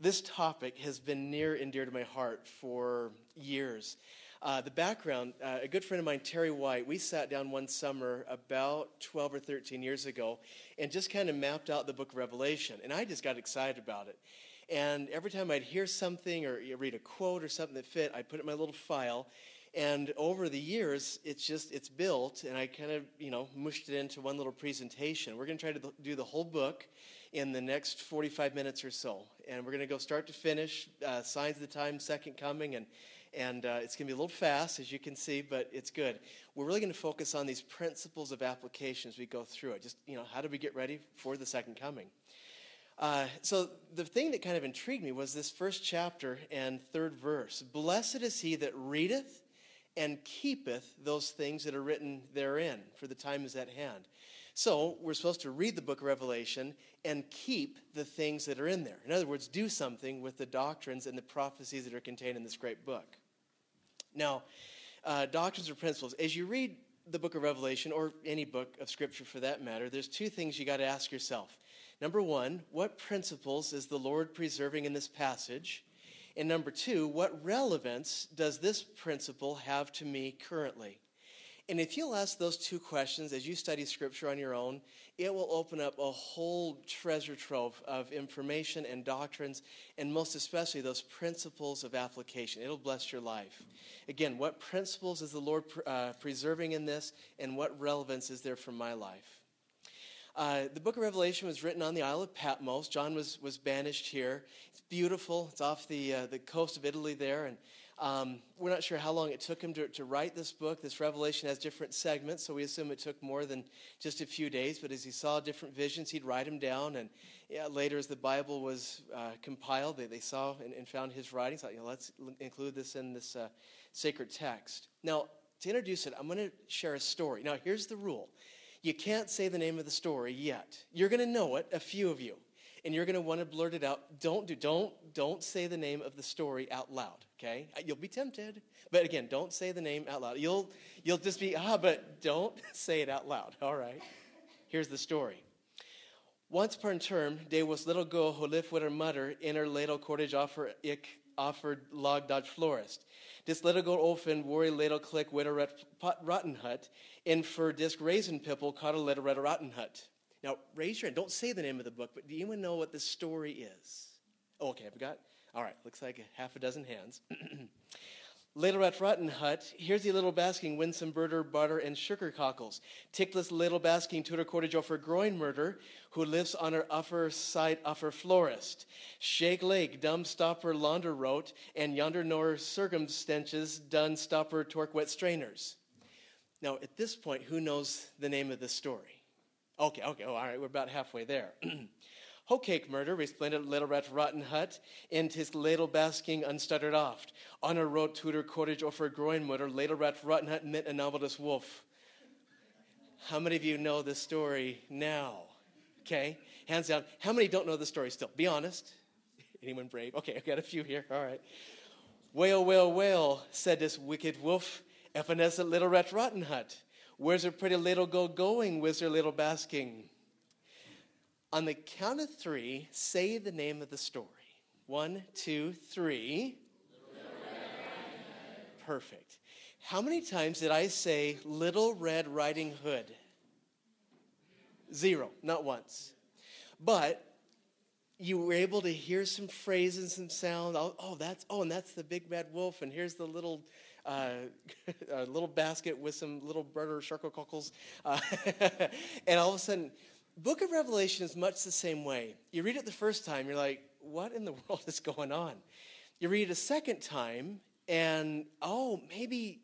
This topic has been near and dear to my heart for years. Uh, the background uh, a good friend of mine, Terry White, we sat down one summer about 12 or 13 years ago and just kind of mapped out the book of Revelation. And I just got excited about it. And every time I'd hear something or read a quote or something that fit, I'd put it in my little file. And over the years, it's just, it's built, and I kind of, you know, mushed it into one little presentation. We're going to try to do the whole book in the next 45 minutes or so. And we're going to go start to finish, uh, Signs of the Time, Second Coming, and, and uh, it's going to be a little fast, as you can see, but it's good. We're really going to focus on these principles of application as we go through it. Just, you know, how do we get ready for the Second Coming? Uh, so the thing that kind of intrigued me was this first chapter and third verse. Blessed is he that readeth and keepeth those things that are written therein, for the time is at hand. So we're supposed to read the book of Revelation and keep the things that are in there. In other words, do something with the doctrines and the prophecies that are contained in this great book. Now, uh, doctrines or principles, as you read the book of Revelation, or any book of Scripture for that matter, there's two things you got to ask yourself. Number one, what principles is the Lord preserving in this passage? And number two, what relevance does this principle have to me currently? And if you'll ask those two questions as you study Scripture on your own, it will open up a whole treasure trove of information and doctrines, and most especially those principles of application. It'll bless your life. Again, what principles is the Lord uh, preserving in this, and what relevance is there for my life? Uh, the book of Revelation was written on the Isle of Patmos. John was, was banished here. Beautiful. It's off the, uh, the coast of Italy there, and um, we're not sure how long it took him to, to write this book. This revelation has different segments, so we assume it took more than just a few days. But as he saw different visions, he'd write them down. And yeah, later, as the Bible was uh, compiled, they, they saw and, and, found his writings. Thought, you know, let's include this in this uh, sacred text. Now, to introduce it, I'm going to share a story. Now, here's the rule you can't say the name of the story yet. You're going to know it, a few of you and you're going to want to blurt it out. Don't do don't don't say the name of the story out loud, okay? Uh, you'll be tempted. But again, don't say the name out loud. You'll you'll just be ah, but don't say it out loud. All right. Here's the story. Once a term, there was little girl who lived with her mother in her little cottage offer ik offered log dodge florist. This little girl often worry little click with a rotten hut, and for this raisin pipple caught a little red rotten hut. Now, raise your hand. Don't say the name of the book, but do you anyone know what the story is? Oh, okay, I've got, all right, looks like a half a dozen hands. Little Rat Rotten Hut, here's the little basking, winsome birder, butter, and sugar cockles. Tickless little basking tutor cottage for groin murder, who lives on her upper side upper florist. Shake lake, dumb stopper launder wrote, and yonder nor circumstances done stopper torque wet strainers. Now, at this point, who knows the name of the story? Okay, okay, oh, all right, we're about halfway there. Hoecake murder, resplendent little rat rotten hut, and his ladle basking unstuttered oft. On a road tutor cottage over groin mutter, ladle rat rotten hut met a novelist wolf. How many of you know this story now? Okay, hands down. How many don't know the story still? Be honest. Anyone brave? Okay, I've got a few here. All right. Whale, whale, whale, said this wicked wolf, evanescent little rat rotten hut. Where's her pretty little girl going? Where's her little basking? On the count of three, say the name of the story. One, two, three. Perfect. How many times did I say Little Red Riding Hood? Zero, not once. But you were able to hear some phrases, some sound. Oh, oh, that's oh, and that's the big bad wolf, and here's the little uh, a little basket with some little brother charcoal cockles. Uh, and all of a sudden, book of Revelation is much the same way. You read it the first time, you're like, what in the world is going on? You read it a second time, and oh, maybe,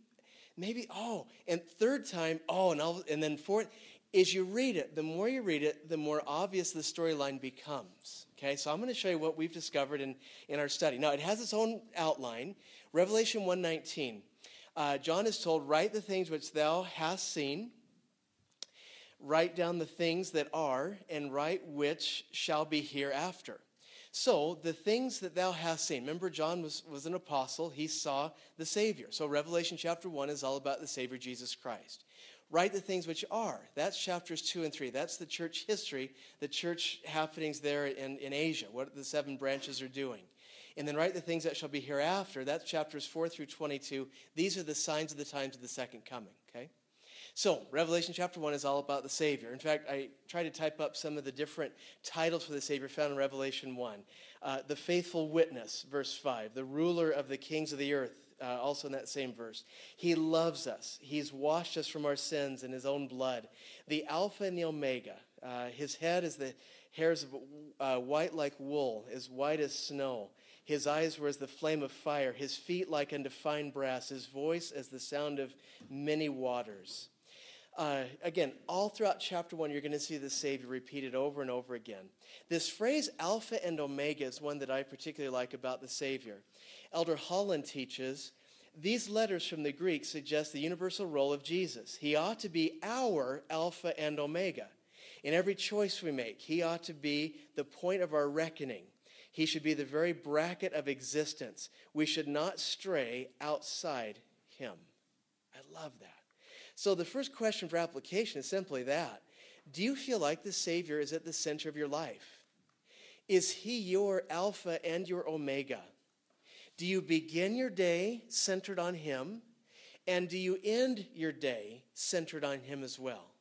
maybe, oh, and third time, oh, and, all, and then fourth. As you read it, the more you read it, the more obvious the storyline becomes. Okay, so I'm going to show you what we've discovered in, in our study. Now, it has its own outline. Revelation 119 uh, John is told, Write the things which thou hast seen, write down the things that are, and write which shall be hereafter. So, the things that thou hast seen. Remember, John was, was an apostle. He saw the Savior. So, Revelation chapter 1 is all about the Savior, Jesus Christ. Write the things which are. That's chapters 2 and 3. That's the church history, the church happenings there in, in Asia, what the seven branches are doing. And then write the things that shall be hereafter. That's chapters 4 through 22. These are the signs of the times of the second coming, okay? So, Revelation chapter 1 is all about the Savior. In fact, I tried to type up some of the different titles for the Savior found in Revelation 1. Uh, the faithful witness, verse 5. The ruler of the kings of the earth, uh, also in that same verse. He loves us. He's washed us from our sins in his own blood. The Alpha and the Omega. Uh, his head is the hairs of uh, white like wool, as white as snow. His eyes were as the flame of fire. His feet like unto fine brass. His voice as the sound of many waters. Uh, again, all throughout chapter one, you're going to see the Savior repeated over and over again. This phrase, Alpha and Omega, is one that I particularly like about the Savior. Elder Holland teaches these letters from the Greek suggest the universal role of Jesus. He ought to be our Alpha and Omega. In every choice we make, He ought to be the point of our reckoning. He should be the very bracket of existence. We should not stray outside Him. I love that. So the first question for application is simply that Do you feel like the Savior is at the center of your life? Is He your Alpha and your Omega? Do you begin your day centered on Him? And do you end your day centered on Him as well?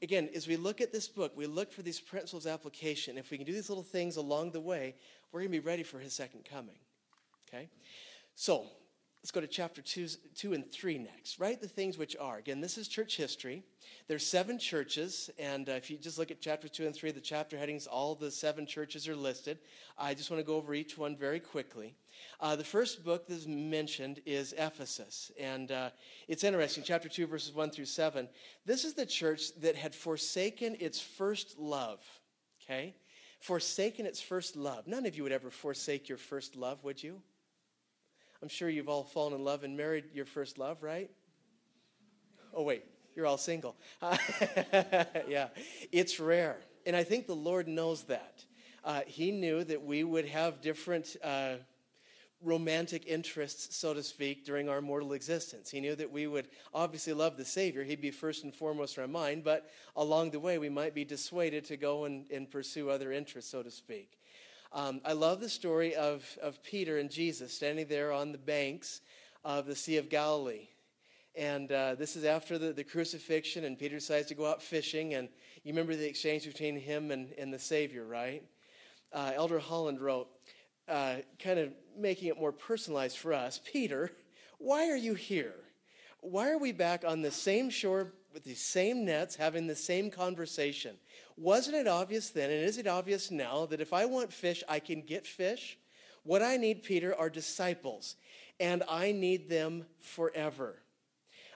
Again, as we look at this book, we look for these principles of application. If we can do these little things along the way, we're going to be ready for His second coming. Okay? So, Let's go to chapter two, 2 and 3 next. Write the things which are. Again, this is church history. There's seven churches, and uh, if you just look at chapter 2 and 3, the chapter headings, all the seven churches are listed. I just want to go over each one very quickly. Uh, the first book that's mentioned is Ephesus, and uh, it's interesting. Chapter 2, verses 1 through 7. This is the church that had forsaken its first love, okay? Forsaken its first love. None of you would ever forsake your first love, would you? I'm sure you've all fallen in love and married your first love, right? Oh, wait, you're all single. yeah, it's rare. And I think the Lord knows that. Uh, he knew that we would have different uh, romantic interests, so to speak, during our mortal existence. He knew that we would obviously love the Savior. He'd be first and foremost in our mind, but along the way, we might be dissuaded to go and, and pursue other interests, so to speak. Um, I love the story of, of Peter and Jesus standing there on the banks of the Sea of Galilee. And uh, this is after the, the crucifixion, and Peter decides to go out fishing. And you remember the exchange between him and, and the Savior, right? Uh, Elder Holland wrote, uh, kind of making it more personalized for us Peter, why are you here? Why are we back on the same shore with the same nets having the same conversation? Wasn't it obvious then, and is it obvious now, that if I want fish, I can get fish? What I need, Peter, are disciples, and I need them forever.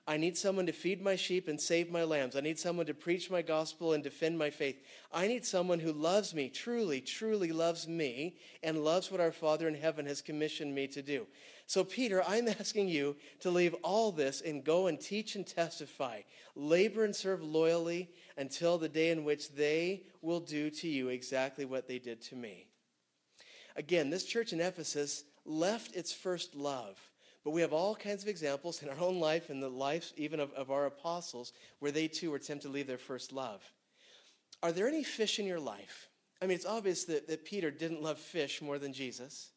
I need someone to feed my sheep and save my lambs. I need someone to preach my gospel and defend my faith. I need someone who loves me, truly, truly loves me, and loves what our Father in heaven has commissioned me to do. So, Peter, I'm asking you to leave all this and go and teach and testify. Labor and serve loyally until the day in which they will do to you exactly what they did to me. Again, this church in Ephesus left its first love. But we have all kinds of examples in our own life and the life even of, of our apostles where they too were tempted to leave their first love. Are there any fish in your life? I mean, it's obvious that, that Peter didn't love fish more than Jesus.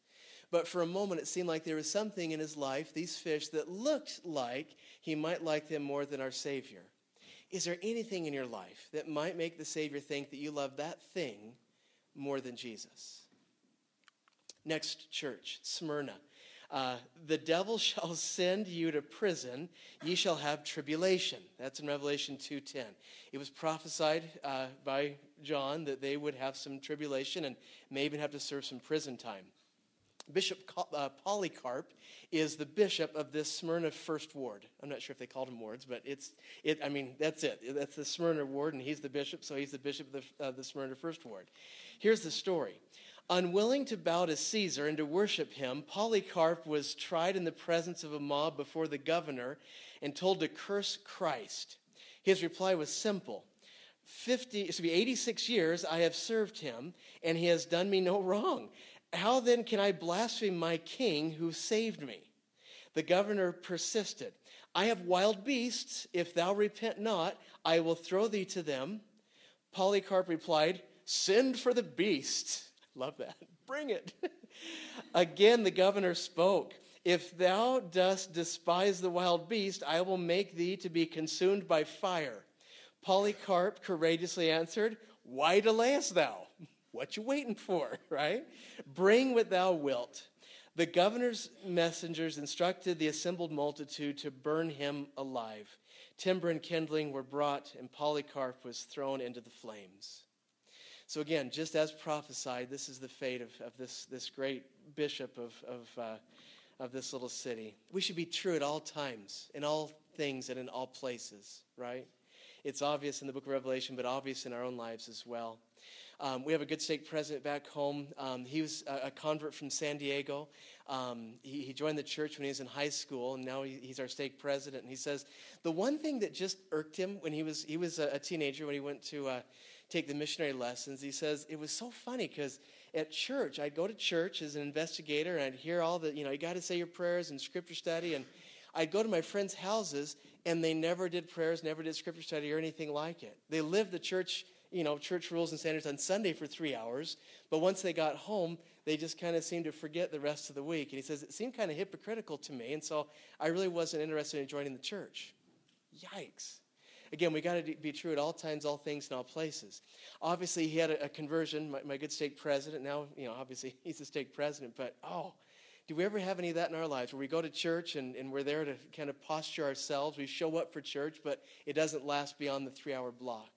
But for a moment, it seemed like there was something in his life, these fish, that looked like he might like them more than our Savior. Is there anything in your life that might make the Savior think that you love that thing more than Jesus? Next church, Smyrna. Uh, the devil shall send you to prison ye shall have tribulation that's in revelation 2.10 it was prophesied uh, by john that they would have some tribulation and may even have to serve some prison time Bishop uh, Polycarp is the bishop of this Smyrna First Ward. I'm not sure if they called him wards, but it's, it, I mean, that's it. That's the Smyrna Ward, and he's the bishop, so he's the bishop of the, the Smyrna First Ward. Here's the story. Unwilling to bow to Caesar and to worship him, Polycarp was tried in the presence of a mob before the governor and told to curse Christ. His reply was simple 50, it should be 86 years I have served him, and he has done me no wrong. How then can I blaspheme my king who saved me? The governor persisted. I have wild beasts. If thou repent not, I will throw thee to them. Polycarp replied, Send for the beast. Love that. Bring it. Again, the governor spoke. If thou dost despise the wild beast, I will make thee to be consumed by fire. Polycarp courageously answered, Why delayest thou? What you waiting for, right? Bring what thou wilt. The governor's messengers instructed the assembled multitude to burn him alive. Timber and kindling were brought, and Polycarp was thrown into the flames. So, again, just as prophesied, this is the fate of, of this, this great bishop of, of, uh, of this little city. We should be true at all times, in all things, and in all places, right? It's obvious in the book of Revelation, but obvious in our own lives as well. Um, we have a good stake president back home. Um, he was a, a, convert from San Diego. Um, he, he, joined the church when he was in high school, and now he, he's our stake president. And he says the one thing that just irked him when he was he was a, a teenager when he went to uh, take the missionary lessons. He says it was so funny because at church, I'd go to church as an investigator and I'd hear all the, you know, you got to say your prayers and scripture study. And I'd go to my friends' houses and they never did prayers, never did scripture study or anything like it. They lived the church, you know, church rules and standards on Sunday for three hours. But once they got home, they just kind of seemed to forget the rest of the week. And he says it seemed kind of hypocritical to me. And so I really wasn't interested in joining the church. Yikes. Again, we got to be true at all times, all things, and all places. Obviously, he had a, a conversion, my, my, good stake president. Now, you know, obviously, he's a stake president, but oh, do we ever have any of that in our lives where we go to church and, and we're there to kind of posture ourselves? We show up for church, but it doesn't last beyond the three hour block.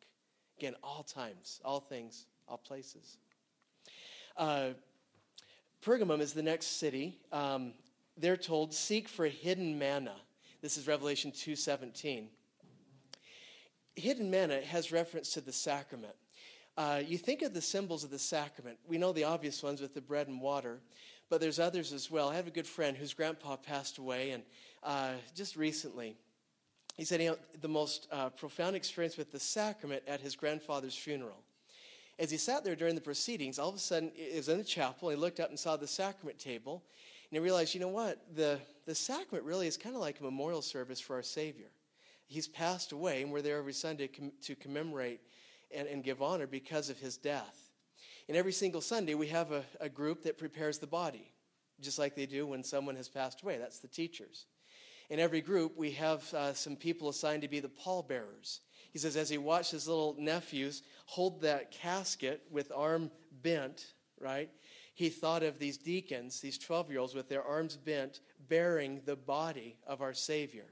Again, all times, all things, all places. Uh, Pergamum is the next city. Um, they're told, seek for hidden manna. This is Revelation 2.17 hidden manna has reference to the sacrament. Uh, you think of the symbols of the sacrament. We know the obvious ones with the bread and water, but there's others as well. I have a good friend whose grandpa passed away, and uh, just recently, he said he had the most uh, profound experience with the sacrament at his grandfather's funeral. As he sat there during the proceedings, all of a sudden, he was in the chapel, and he looked up and saw the sacrament table, and he realized, you know what? The, the sacrament really is kind of like a memorial service for our Savior he's passed away, and we're there every Sunday to commemorate and, and give honor because of his death. And every single Sunday, we have a, a group that prepares the body, just like they do when someone has passed away. That's the teachers. In every group, we have uh, some people assigned to be the pallbearers. He says, as he watched his little nephews hold that casket with arm bent, right? He thought of these deacons, these 12 year olds with their arms bent, bearing the body of our Savior.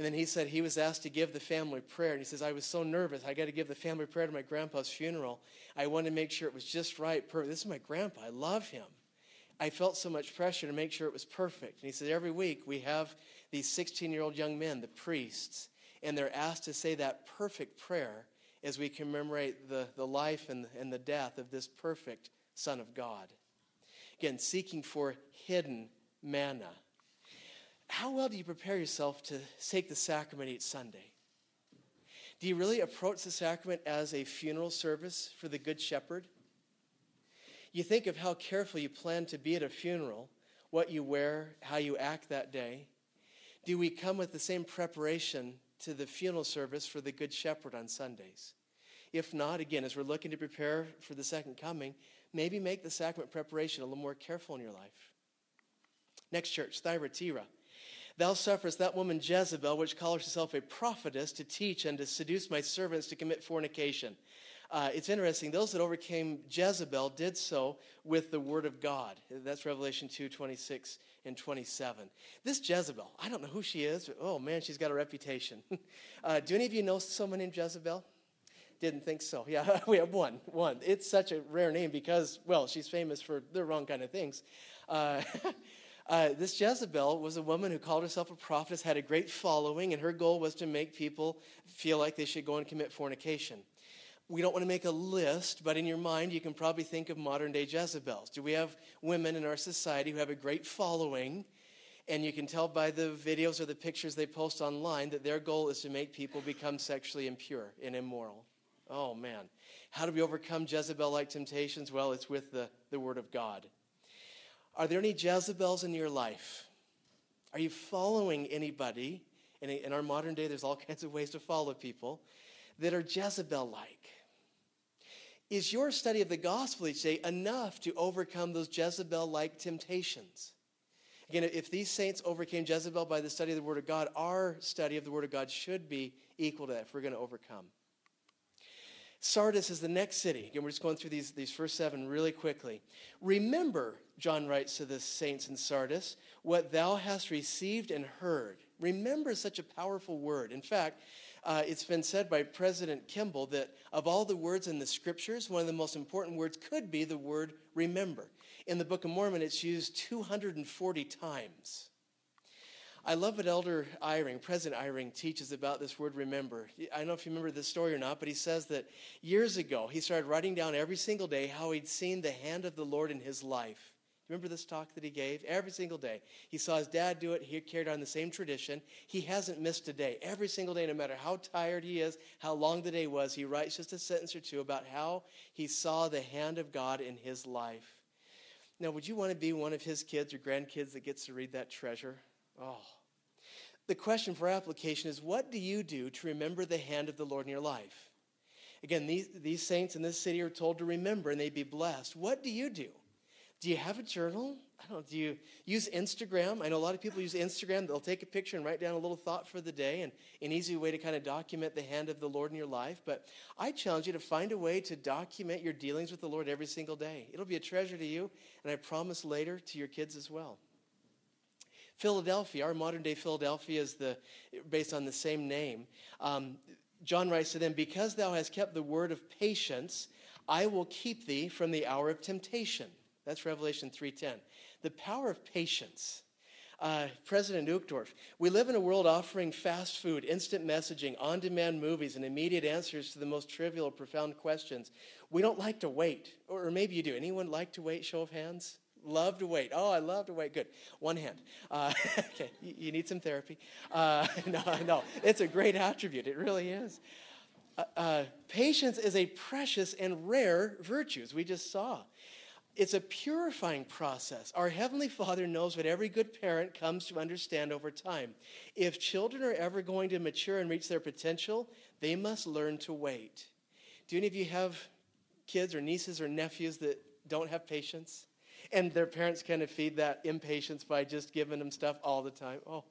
And then he said he was asked to give the family prayer. And he says, I was so nervous. I got to give the family prayer to my grandpa's funeral. I wanted to make sure it was just right. Perfect. This is my grandpa. I love him. I felt so much pressure to make sure it was perfect. And he said, every week we have these 16 year old young men, the priests, and they're asked to say that perfect prayer as we commemorate the, the life and, and the death of this perfect Son of God. Again, seeking for hidden manna how well do you prepare yourself to take the sacrament each Sunday? Do you really approach the sacrament as a funeral service for the Good Shepherd? You think of how careful you plan to be at a funeral, what you wear, how you act that day. Do we come with the same preparation to the funeral service for the Good Shepherd on Sundays? If not, again, as we're looking to prepare for the second coming, maybe make the sacrament preparation a little more careful in your life. Next church, Thyatira. Thou sufferest that woman Jezebel, which calls herself a prophetess, to teach and to seduce my servants to commit fornication. Uh, it's interesting. Those that overcame Jezebel did so with the word of God. That's Revelation 2 26 and 27. This Jezebel, I don't know who she is. oh, man, she's got a reputation. uh, do any of you know someone named Jezebel? Didn't think so. Yeah, we have one. One. It's such a rare name because, well, she's famous for the wrong kind of things. Uh, Uh, this Jezebel was a woman who called herself a prophetess, had a great following, and her goal was to make people feel like they should go and commit fornication. We don't want to make a list, but in your mind, you can probably think of modern day Jezebels. Do we have women in our society who have a great following? And you can tell by the videos or the pictures they post online that their goal is to make people become sexually impure and immoral. Oh, man. How do we overcome Jezebel like temptations? Well, it's with the, the Word of God. Are there any Jezebels in your life? Are you following anybody? In, our modern day, there's all kinds of ways to follow people that are Jezebel like. Is your study of the gospel each day enough to overcome those Jezebel like temptations? Again, if these saints overcame Jezebel by the study of the Word of God, our study of the Word of God should be equal to that if we're going to overcome. Sardis is the next city. Again, we're just going through these, these first seven really quickly. Remember, John writes to the saints in Sardis, what thou hast received and heard. Remember such a powerful word. In fact, uh, it's been said by President Kimball that of all the words in the scriptures, one of the most important words could be the word remember. In the Book of Mormon, it's used 240 times. I love what Elder Eyring, President Eyring, teaches about this word remember. I don't know if you remember this story or not, but he says that years ago, he started writing down every single day how he'd seen the hand of the Lord in his life. Remember this talk that he gave? Every single day. He saw his dad do it. He carried on the same tradition. He hasn't missed a day. Every single day, no matter how tired he is, how long the day was, he writes just a sentence or two about how he saw the hand of God in his life. Now, would you want to be one of his kids or grandkids that gets to read that treasure? Oh. The question for application is what do you do to remember the hand of the Lord in your life? Again, these, these saints in this city are told to remember and they'd be blessed. What do you do? Do you have a journal? I don't know. Do you use Instagram? I know a lot of people use Instagram. They'll take a picture and write down a little thought for the day and an easy way to kind of document the hand of the Lord in your life. But I challenge you to find a way to document your dealings with the Lord every single day. It'll be a treasure to you, and I promise later to your kids as well. Philadelphia, our modern day Philadelphia is the, based on the same name. Um, John writes to them, Because thou hast kept the word of patience, I will keep thee from the hour of temptation that's Revelation 3:10. The power of patience. Uh, President Uchtdorf, we live in a world offering fast food, instant messaging, on demand movies, and immediate answers to the most trivial or profound questions. We don't like to wait, or maybe you do. Anyone like to wait? Show of hands. Love to wait. Oh, I love to wait. Good. One hand. Uh, okay, you, you, need some therapy. Uh, no, no, it's a great attribute. It really is. Uh, uh, patience is a precious and rare virtue, as we just saw it's a purifying process. Our Heavenly Father knows what every good parent comes to understand over time. If children are ever going to mature and reach their potential, they must learn to wait. Do any of you have kids or nieces or nephews that don't have patience? And their parents kind of feed that impatience by just giving them stuff all the time. Oh,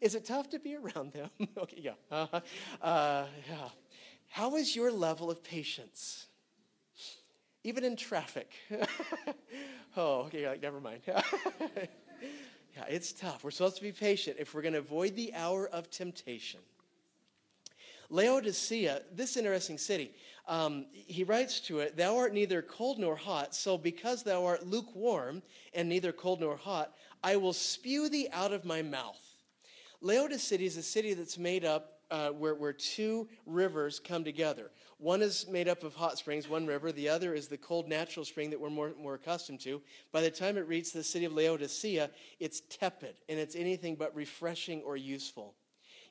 is it tough to be around them? okay, yeah. Uh-huh. Uh, yeah. How is your level of patience? even in traffic. oh, okay, like, never mind. yeah, it's tough. We're supposed to be patient if we're going to avoid the hour of temptation. Laodicea, this interesting city, um, he writes to it, Thou art neither cold nor hot, so because thou art lukewarm and neither cold nor hot, I will spew thee out of my mouth. Laodicea is a city that's made up uh, where, where two rivers come together. One is made up of hot springs, one river. The other is the cold natural spring that we're more, more accustomed to. By the time it reaches the city of Laodicea, it's tepid and it's anything but refreshing or useful.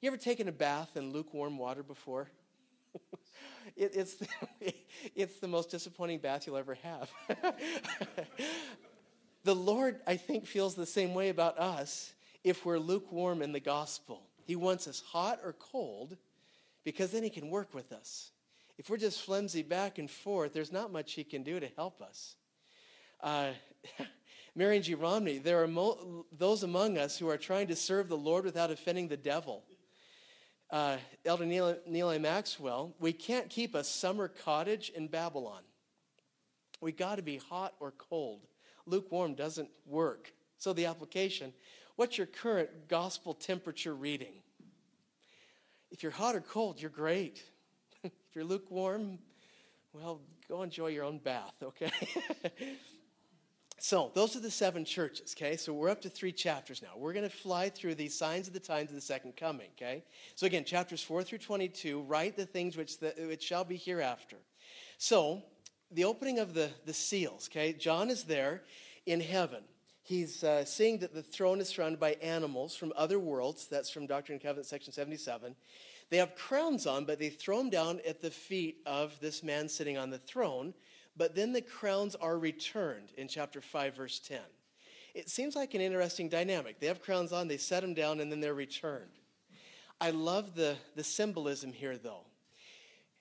You ever taken a bath in lukewarm water before? it, it's, the, it's the most disappointing bath you'll ever have. the Lord, I think, feels the same way about us if we're lukewarm in the gospel. He wants us hot or cold because then He can work with us. If we're just flimsy back and forth, there's not much He can do to help us. Uh, Marion G. Romney, there are mo- those among us who are trying to serve the Lord without offending the devil. Uh, Elder Neal, Neal. Maxwell, we can't keep a summer cottage in Babylon. We got to be hot or cold. Lukewarm doesn't work. So the application What's your current gospel temperature reading? If you're hot or cold, you're great. if you're lukewarm, well, go enjoy your own bath, okay? so, those are the seven churches, okay? So, we're up to three chapters now. We're going to fly through these signs of the times of the second coming, okay? So, again, chapters 4 through 22 write the things which, the, which shall be hereafter. So, the opening of the, the seals, okay? John is there in heaven he's uh, seeing that the throne is surrounded by animals from other worlds. That's from Doctrine and Covenants, section 77. They have crowns on, but they throw them down at the feet of this man sitting on the throne. But then the crowns are returned in chapter 5, verse 10. It seems like an interesting dynamic. They have crowns on, they set them down, and then they're returned. I love the, the symbolism here, though.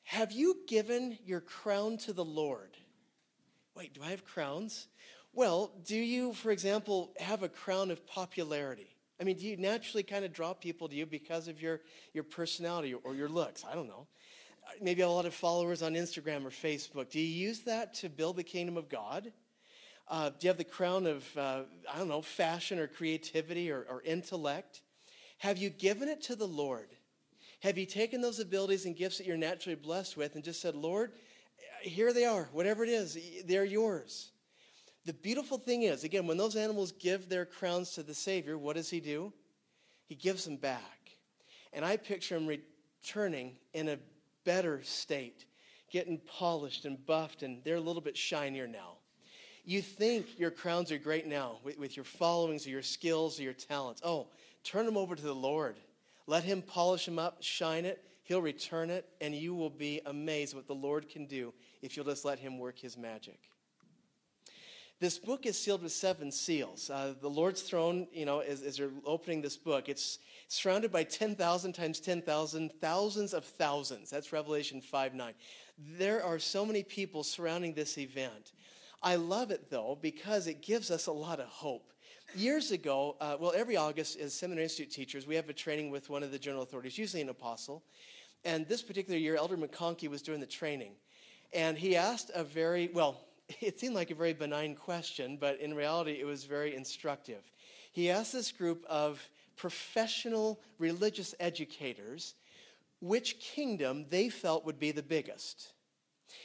Have you given your crown to the Lord? Wait, do I have crowns? Well, do you, for example, have a crown of popularity? I mean, do you naturally kind of draw people to you because of your, your personality or your looks? I don't know. Maybe a lot of followers on Instagram or Facebook. Do you use that to build the kingdom of God? Uh, do you have the crown of, uh, I don't know, fashion or creativity or, or intellect? Have you given it to the Lord? Have you taken those abilities and gifts that you're naturally blessed with and just said, Lord, here they are, whatever it is, they're yours? The beautiful thing is, again, when those animals give their crowns to the Savior, what does He do? He gives them back. And I picture Him returning in a better state, getting polished and buffed, and they're a little bit shinier now. You think your crowns are great now with, with your followings or your skills or your talents. Oh, turn them over to the Lord. Let Him polish them up, shine it. He'll return it, and you will be amazed what the Lord can do if you'll just let Him work His magic. This book is sealed with seven seals. Uh, the Lord's throne, you know, as, as you're opening this book, it's surrounded by 10,000 times 10,000, thousands of thousands. That's Revelation 5 9. There are so many people surrounding this event. I love it, though, because it gives us a lot of hope. Years ago, uh, well, every August, as Seminary Institute teachers, we have a training with one of the general authorities, usually an apostle. And this particular year, Elder McConkie was doing the training. And he asked a very, well, it seemed like a very benign question, but in reality, it was very instructive. He asked this group of professional religious educators which kingdom they felt would be the biggest.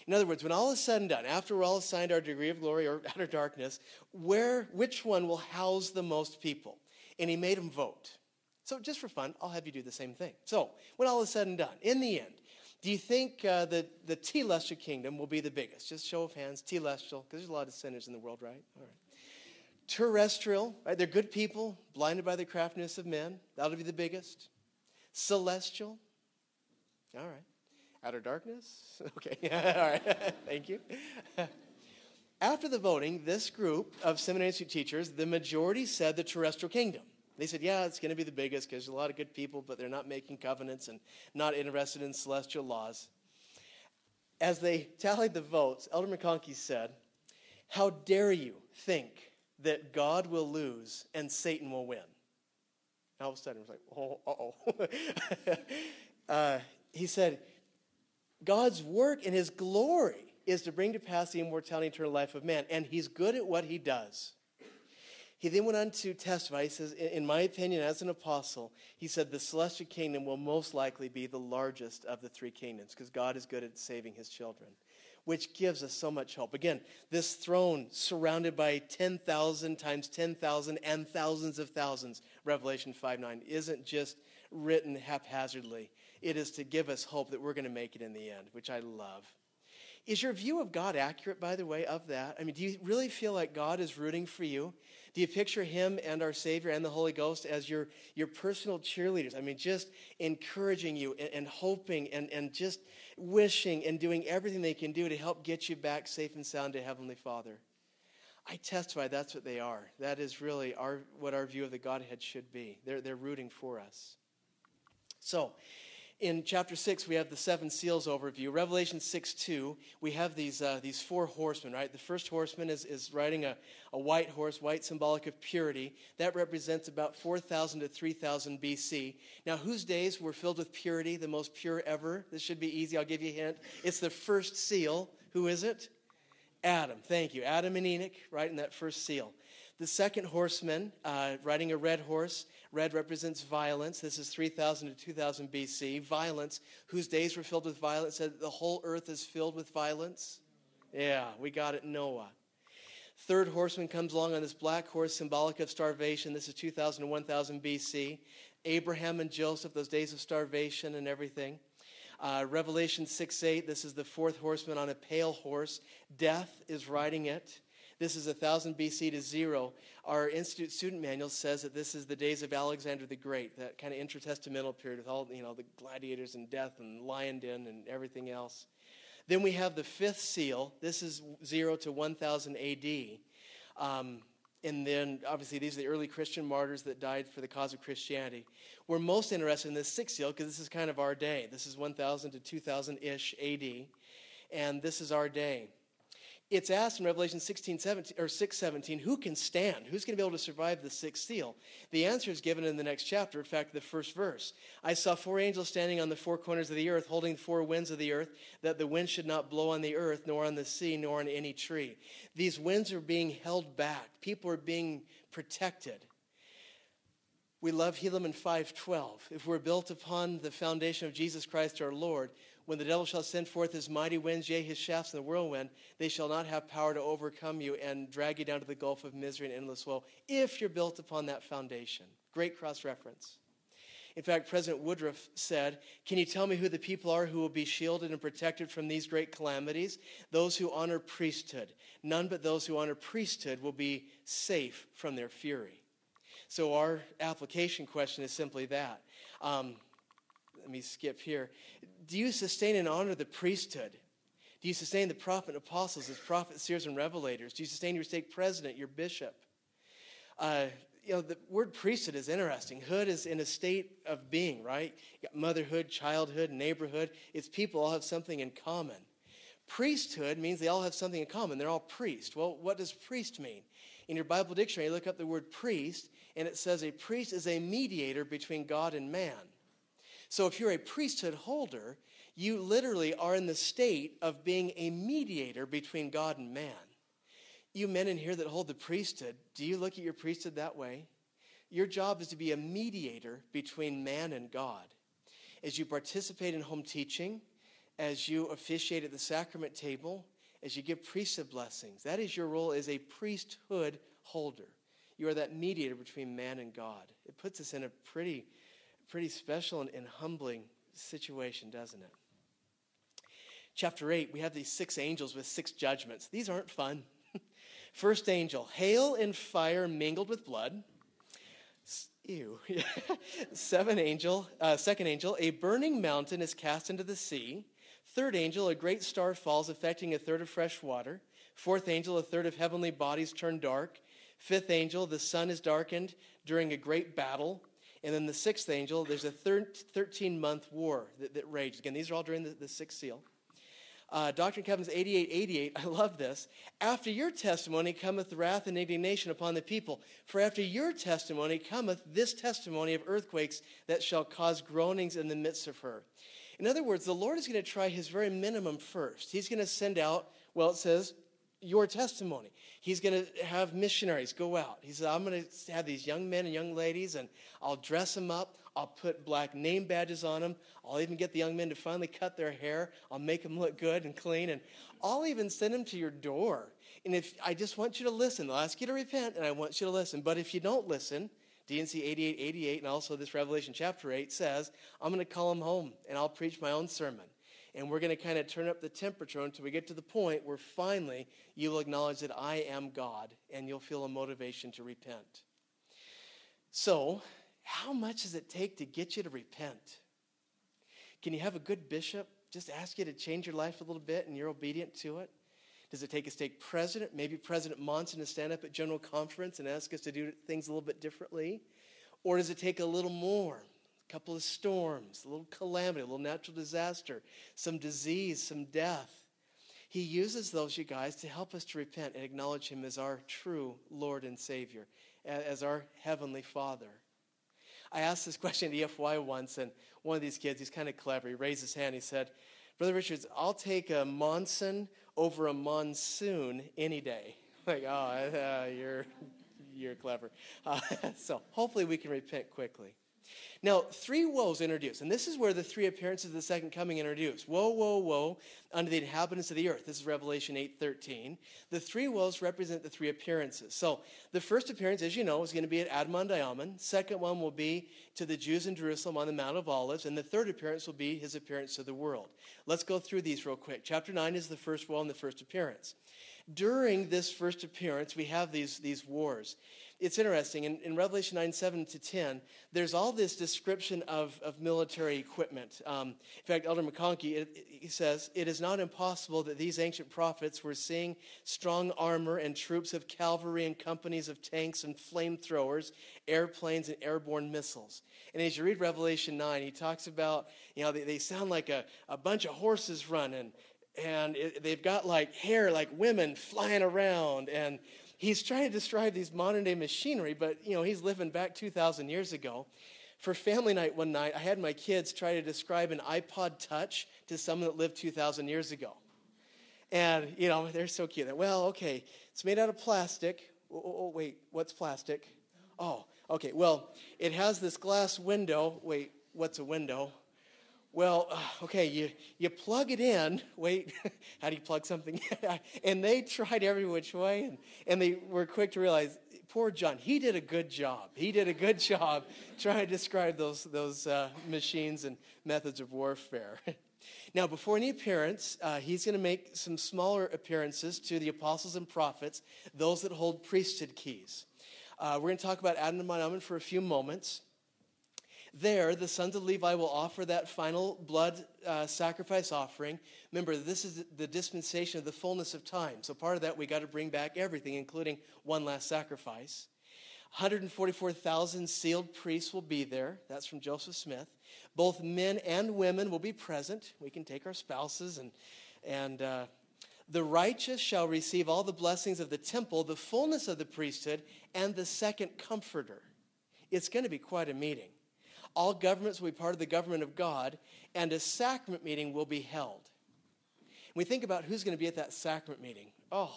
In other words, when all is said and done, after we're all assigned our degree of glory or outer darkness, where, which one will house the most people? And he made them vote. So, just for fun, I'll have you do the same thing. So, when all is said and done, in the end, do you think uh, the, the telestial kingdom will be the biggest? Just show of hands, telestial, because there's a lot of sinners in the world, right? All right. Terrestrial, right? They're good people, blinded by the craftiness of men. That'll be the biggest. Celestial, all right. Outer darkness, okay, all right. Thank you. After the voting, this group of seminary teachers, the majority said the terrestrial kingdom. They said, yeah, it's going to be the biggest because there's a lot of good people, but they're not making covenants and not interested in celestial laws. As they tallied the votes, Elder McConkie said, How dare you think that God will lose and Satan will win? All of a sudden, it was like, oh, uh oh. uh, he said, God's work and his glory is to bring to pass the immortality and eternal life of man, and he's good at what he does. He then went on to testify. He says, In my opinion, as an apostle, he said the celestial kingdom will most likely be the largest of the three kingdoms because God is good at saving his children, which gives us so much hope. Again, this throne surrounded by 10,000 times 10,000 and thousands of thousands, Revelation 5 9, isn't just written haphazardly. It is to give us hope that we're going to make it in the end, which I love. Is your view of God accurate, by the way, of that? I mean, do you really feel like God is rooting for you? Do you picture Him and our Savior and the Holy Ghost as your, your personal cheerleaders? I mean, just encouraging you and, and hoping and, and just wishing and doing everything they can do to help get you back safe and sound to Heavenly Father. I testify that's what they are. That is really our, what our view of the Godhead should be. They're, they're rooting for us. So, in chapter 6 we have the seven seals overview. Revelation 6 2 we have these, uh, these four horsemen right? The first horseman is, is riding a, a white horse white symbolic of purity. That represents about 4000 to 3000 bc now whose days were filled with purity the most pure ever? This should be easy. I'll give you a hint. It's the first seal. Who is it? Adam. Thank you. Adam and enoch right in that first seal. The second horseman, uh, riding a red horse, red represents violence. This is 3000 to 2000 BC. Violence, whose days were filled with violence, said the whole earth is filled with violence. Yeah, we got it, Noah. Third horseman comes along on this black horse, symbolic of starvation. This is 2000 to 1000 BC. Abraham and Joseph, those days of starvation and everything. Uh, Revelation 6 8, this is the fourth horseman on a pale horse. Death is riding it. This is 1000 BC to zero. Our Institute student manual says that this is the days of Alexander the Great, that kind of intertestamental period with all, you know, the gladiators and death and lion den and everything else. Then we have the fifth seal. This is 0 to 1000 AD. Um, and then obviously these are the early Christian martyrs that died for the cause of Christianity. We're most interested in this sixth seal because this is kind of our day. This is 1000 to 2000 ish AD, and this is our day it's asked in Revelation 16, 17, or 6, 17, who can stand? Who's going to be able to survive the sixth seal? The answer is given in the next chapter, in fact, the first verse. I saw four angels standing on the four corners of the earth, holding four winds of the earth, that the wind should not blow on the earth, nor on the sea, nor on any tree. These winds are being held back. People are being protected. We love Helaman 5.12. If we're built upon the foundation of Jesus Christ our Lord, when the devil shall send forth his mighty winds, yea, his shafts in the whirlwind, they shall not have power to overcome you and drag you down to the gulf of misery and endless woe, if you're built upon that foundation. Great cross reference. In fact, President Woodruff said, Can you tell me who the people are who will be shielded and protected from these great calamities? Those who honor priesthood. None but those who honor priesthood will be safe from their fury. So, our application question is simply that. Um, let me skip here. Do you sustain and honor the priesthood? Do you sustain the prophet and apostles as prophets, seers, and revelators? Do you sustain your stake president, your bishop? Uh, you know, the word priesthood is interesting. Hood is in a state of being, right? Motherhood, childhood, neighborhood. It's people all have something in common. Priesthood means they all have something in common. They're all priests. Well, what does priest mean? In your Bible dictionary, you look up the word priest, and it says a priest is a mediator between God and man. So if you're a priesthood holder, you literally are in the state of being a mediator between God and man. You men in here that hold the priesthood, do you look at your priesthood that way? Your job is to be a mediator between man and God. As you participate in home teaching, as you officiate at the sacrament table, as you give priesthood blessings, that is your role as a priesthood holder. You are that mediator between man and God. It puts us in a pretty pretty special and, and humbling situation, doesn't it? Chapter 8, we have these six angels with six judgments. These aren't fun. First angel, hail and fire mingled with blood. Ew. Seven angel, uh, second angel, a burning mountain is cast into the sea. Third angel, a great star falls, affecting a third of fresh water. Fourth angel, a third of heavenly bodies turn dark. Fifth angel, the sun is darkened during a great battle. And then the sixth angel, there's a 13 month war that, that raged. Again, these are all during the, the sixth seal. Uh, Doctrine and Covenants 8888, I love this. After your testimony cometh wrath and indignation upon the people. For after your testimony cometh this testimony of earthquakes that shall cause groanings in the midst of her. In other words, the Lord is going to try his very minimum first. He's going to send out, well, it says, your testimony. He's going to have missionaries go out. He said, I'm going to have these young men and young ladies, and I'll dress them up. I'll put black name badges on them. I'll even get the young men to finally cut their hair. I'll make them look good and clean, and I'll even send them to your door. And if I just want you to listen, I'll ask you to repent, and I want you to listen. But if you don't listen, D&C 8888 and also this Revelation chapter 8 says, I'm going to call them home, and I'll preach my own sermon and we're going to kind of turn up the temperature until we get to the point where finally you'll acknowledge that I am God and you'll feel a motivation to repent. So, how much does it take to get you to repent? Can you have a good bishop just ask you to change your life a little bit and you're obedient to it? Does it take a stake president, maybe President Monson, to stand up at General Conference and ask us to do things a little bit differently? Or does it take a little more? A couple of storms, a little calamity, a little natural disaster, some disease, some death. He uses those, you guys, to help us to repent and acknowledge Him as our true Lord and Savior, as our Heavenly Father. I asked this question at EFY once, and one of these kids, he's kind of clever, he raised his hand. He said, Brother Richards, I'll take a Monson over a monsoon any day. Like, oh, uh, you're, you're clever. Uh, so hopefully we can repent quickly. Now, three woes introduced, and this is where the three appearances of the second coming introduced. Woe, woe, woe unto the inhabitants of the earth. This is Revelation 8:13. The three woes represent the three appearances. So, the first appearance, as you know, is going to be at Adam-ondi-Ahman. Second one will be to the Jews in Jerusalem on the Mount of Olives, and the third appearance will be his appearance to the world. Let's go through these real quick. Chapter 9 is the first woe and the first appearance. during this first appearance, we have these, these wars it's interesting. In, in, Revelation 9 7 to 10, there's all this description of, of military equipment. Um, in fact, Elder McConkie, it, it, he says, It is not impossible that these ancient prophets were seeing strong armor and troops of cavalry and companies of tanks and flamethrowers, airplanes, and airborne missiles. And as you read Revelation 9, he talks about, you know, they, they sound like a, a bunch of horses running, and it, they've got like hair like women flying around, and he's trying to describe these modern day machinery, but you know, he's living back 2,000 years ago. For family night one night, I had my kids try to describe an iPod Touch to someone that lived 2,000 years ago. And, you know, they're so cute. Well, okay, it's made out of plastic. Oh, oh, oh, wait, what's plastic? Oh, okay, well, it has this glass window. Wait, what's a window? Well, uh, okay, you, you plug it in. Wait, how do you plug something? and they tried every which way, and, and they were quick to realize, poor John, he did a good job. He did a good job trying to describe those, those uh, machines and methods of warfare. now, before any appearance, uh, he's going to make some smaller appearances to the apostles and prophets, those that hold priesthood keys. Uh, we're going to talk about Adam-ondi-Ahman for a few moments. There, the sons of Levi will offer that final blood uh, sacrifice offering. Remember, this is the dispensation of the fullness of time. So, part of that, we got to bring back everything, including one last sacrifice. 144,000 sealed priests will be there. That's from Joseph Smith. Both men and women will be present. We can take our spouses and, and uh, the righteous shall receive all the blessings of the temple, the fullness of the priesthood, and the second comforter. It's going to be quite a meeting all governments will be part of the government of God, and a sacrament meeting will be held. we think about who's going to be at that sacrament meeting. Oh,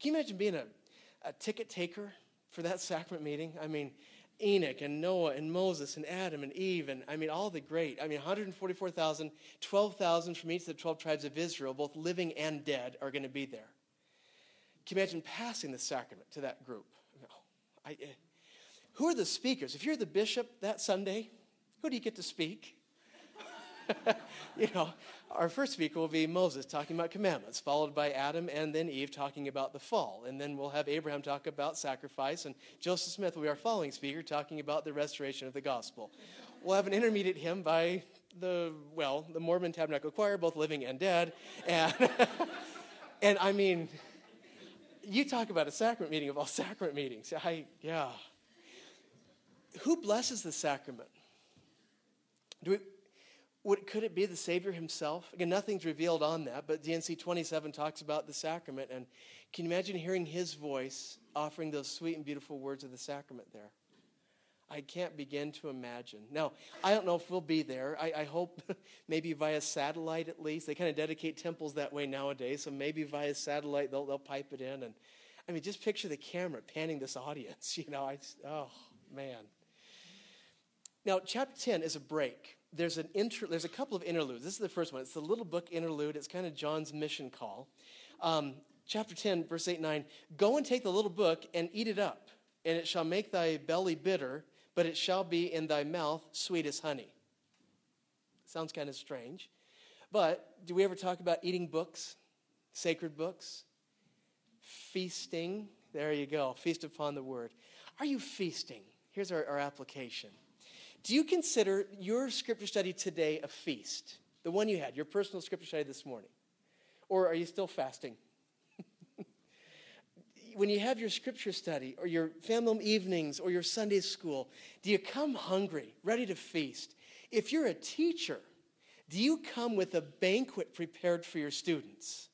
can you imagine being a, a ticket taker for that sacrament meeting? I mean, Enoch and Noah and Moses and Adam and Eve and I mean all the great. I mean 144,000, 12,000 from each of the 12 tribes of Israel, both living and dead, are going to be there. Can you imagine passing the sacrament to that group? No. I, eh. who are the speakers? If you're the bishop that Sunday, who do you get to speak? you know, our first speaker will be Moses talking about commandments, followed by Adam and then Eve talking about the fall. And then we'll have Abraham talk about sacrifice, and Joseph Smith will be our following speaker talking about the restoration of the gospel. We'll have an intermediate hymn by the, well, the Mormon Tabernacle Choir, both living and dead. And, and I mean, you talk about a sacrament meeting of all sacrament meetings. I, yeah. Who blesses the sacrament? Do we, would, could it be the Savior himself? Again, nothing's revealed on that, but D&C 27 talks about the sacrament. And can you imagine hearing his voice offering those sweet and beautiful words of the sacrament there? I can't begin to imagine. Now, I don't know if we'll be there. I, I hope maybe via satellite at least. They kind of dedicate temples that way nowadays, so maybe via satellite they'll, they'll pipe it in. And I mean, just picture the camera panning this audience. You know, I, oh, man. Now, chapter 10 is a break. There's, an inter, there's a couple of interludes. This is the first one. It's the little book interlude. It's kind of John's mission call. Um, chapter 10, verse 8 9 Go and take the little book and eat it up, and it shall make thy belly bitter, but it shall be in thy mouth sweet as honey. Sounds kind of strange. But do we ever talk about eating books, sacred books? Feasting. There you go. Feast upon the word. Are you feasting? Here's our, our application. Do you consider your scripture study today a feast? The one you had, your personal scripture study this morning? Or are you still fasting? when you have your scripture study or your family evenings or your Sunday school, do you come hungry, ready to feast? If you're a teacher, do you come with a banquet prepared for your students?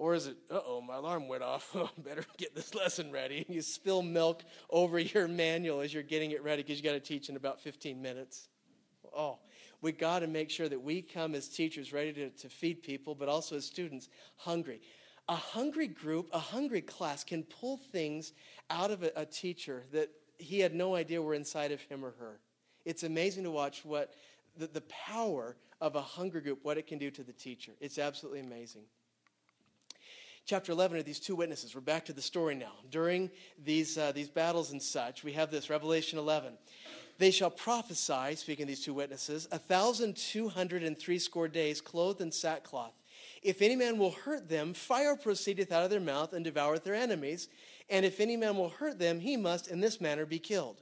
Or is it, uh oh, my alarm went off. better get this lesson ready. And you spill milk over your manual as you're getting it ready because you got to teach in about 15 minutes. Oh, we got to make sure that we come as teachers ready to, to feed people, but also as students hungry. A hungry group, a hungry class can pull things out of a, a teacher that he had no idea were inside of him or her. It's amazing to watch what the, the power of a hungry group, what it can do to the teacher. It's absolutely amazing chapter 11 are these two witnesses. We're back to the story now. During these, uh, these battles and such, we have this Revelation 11. They shall prophesy, speaking these two witnesses, a thousand two hundred and three score days, clothed in sackcloth, If any man will hurt them, fire proceedeth out of their mouth and devoureth their enemies. And if any man will hurt them, he must in this manner be killed.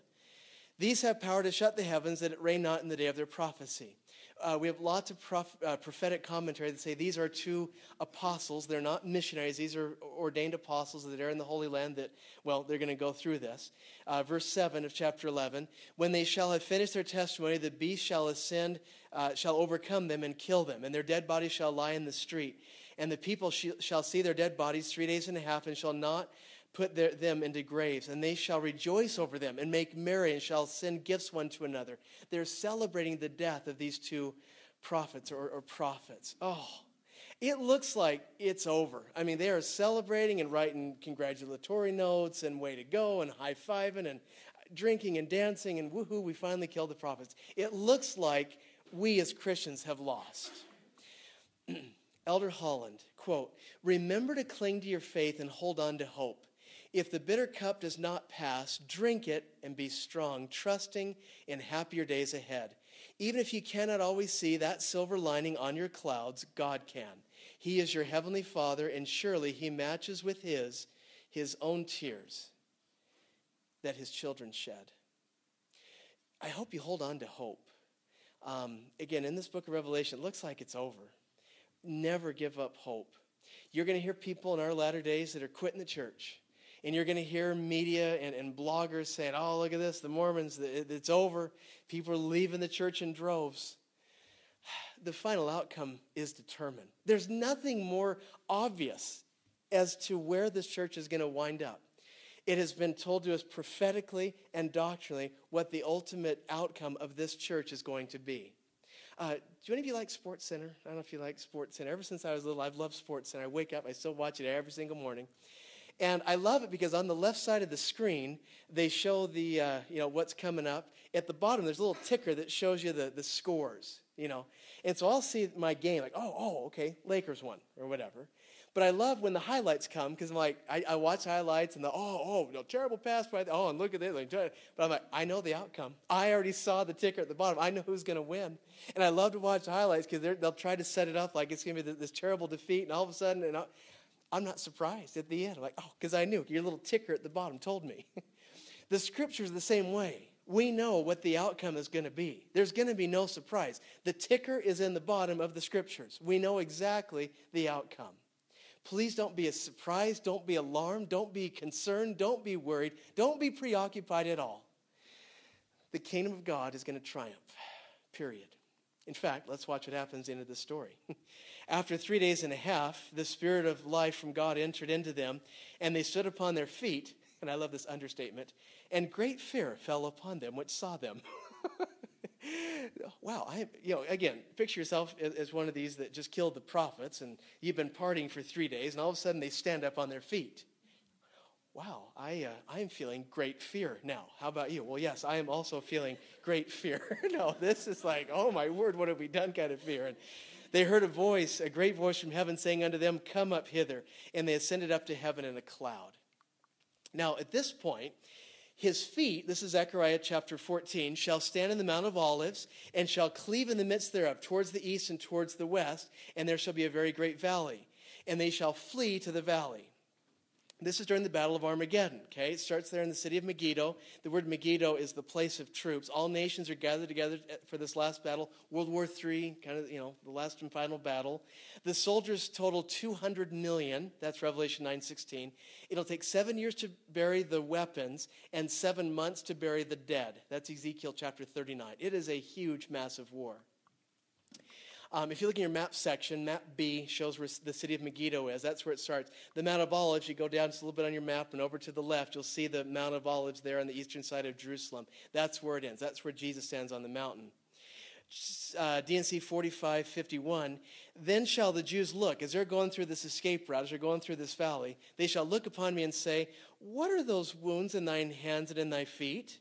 These have power to shut the heavens that it rain not in the day of their prophecy. Uh, we have lots of prof, uh, prophetic commentary that say these are two apostles. They're not missionaries. These are ordained apostles that are in the Holy Land that, well, they're going to go through this. Uh, verse 7 of chapter 11 When they shall have finished their testimony, the beast shall ascend, uh, shall overcome them and kill them, and their dead bodies shall lie in the street. And the people sh- shall see their dead bodies three days and a half, and shall not put their, them into graves, and they shall rejoice over them and make merry and shall send gifts one to another. They're celebrating the death of these two prophets or, or prophets. Oh, it looks like it's over. I mean, they are celebrating and writing congratulatory notes and way to go and high fiving and drinking and dancing and woohoo, we finally killed the prophets. It looks like we as Christians have lost. Elder Holland, quote, remember to cling to your faith and hold on to hope. If the bitter cup does not pass, drink it and be strong, trusting in happier days ahead. Even if you cannot always see that silver lining on your clouds, God can. He is your heavenly Father, and surely He matches with His His own tears that His children shed. I hope you hold on to hope. Um, again, in this book of Revelation, it looks like it's over. Never give up hope. You're going to hear people in our latter days that are quitting the church and you're going to hear media and, and bloggers saying, oh, look at this, the Mormons, it's over. People are leaving the church in droves. The final outcome is determined. There's nothing more obvious as to where this church is going to wind up. It has been told to us prophetically and doctrinally what the ultimate outcome of this church is going to be. Uh, do any of you like Sports Center? I don't know if you like Sports Center. Ever since I was little, I've loved Sports Center. I wake up, I still watch it every single morning. And I love it because on the left side of the screen, they show the, uh, you know, what's coming up. At the bottom, there's a little ticker that shows you the, the scores, you know. And so I'll see my game, like, oh, oh, okay, Lakers won, or whatever. But I love when the highlights come because I'm like, I, I, watch highlights and the, oh, oh, no, terrible pass by, the, oh, and look at this. But I'm like, I know the outcome. I already saw the ticker at the bottom. I know who's going to win. And I love to watch the highlights because they'll try to set it up like it's going to be this, this terrible defeat. And all of a sudden, and I, I'm not surprised at the end. I'm like, oh, because I knew. Your little ticker at the bottom told me. the scripture's the same way. We know what the outcome is going to be. There's going to be no surprise. The ticker is in the bottom of the scriptures. We know exactly the outcome. Please don't be surprised. Don't be alarmed. Don't be concerned. Don't be worried. Don't be preoccupied at all. The kingdom of God is going to triumph, period. In fact, let's watch what happens into this story. After three days and a half, the Spirit of life from God entered into them, and they stood upon their feet. And I love this understatement. And great fear fell upon them which saw them. wow, I, you know, again, picture yourself as one of these that just killed the prophets, and you've been partying for three days, and all of a sudden they stand up on their feet. Wow, I, uh, I am feeling great fear now. How about you? Well, yes, I am also feeling great fear. no, this is like, oh my word, what have we done kind of fear. And they heard a voice, a great voice from heaven saying unto them, Come up hither. And they ascended up to heaven in a cloud. Now, at this point, his feet, this is Zechariah chapter 14, shall stand in the Mount of Olives and shall cleave in the midst thereof, towards the east and towards the west, and there shall be a very great valley. And they shall flee to the valley. This is during the Battle of Armageddon. Okay, it starts there in the city of Megiddo. The word Megiddo is the place of troops. All nations are gathered together uh, for this last battle. World War III, kind of you know the last and final battle. The soldiers total 200 million. That's Revelation 9:16. It'll take seven years to bury the weapons and seven months to bury the dead. That's Ezekiel chapter 39. It is a huge, massive war. Um, if you look in your map section, map B shows where the city of Megiddo is. That's where it starts. The Mount of Olives, you go down just a little bit on your map and over to the left, you'll see the Mount of Olives there on the eastern side of Jerusalem. That's where it ends. That's where Jesus stands on the mountain. Uh, D&C 4551, then shall the Jews look, as they're going through this escape route, as they're going through this valley, they shall look upon me and say, What are those wounds in thine hands and in thy feet?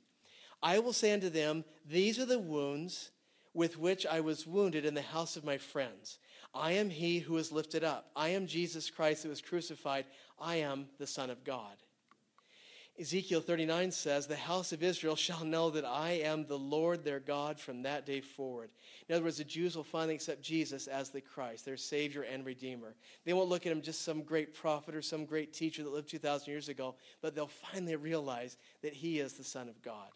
I will say unto them, These are the wounds with which I was wounded in the house of my friends. I am he who was lifted up. I am Jesus Christ who was crucified. I am the Son of God. Ezekiel 39 says, The house of Israel shall know that I am the Lord their God from that day forward. In other words, the Jews will finally accept Jesus as the Christ, their Savior and Redeemer. They won't look at him just some great prophet or some great teacher that lived 2,000 years ago, but they'll finally realize that he is the Son of God.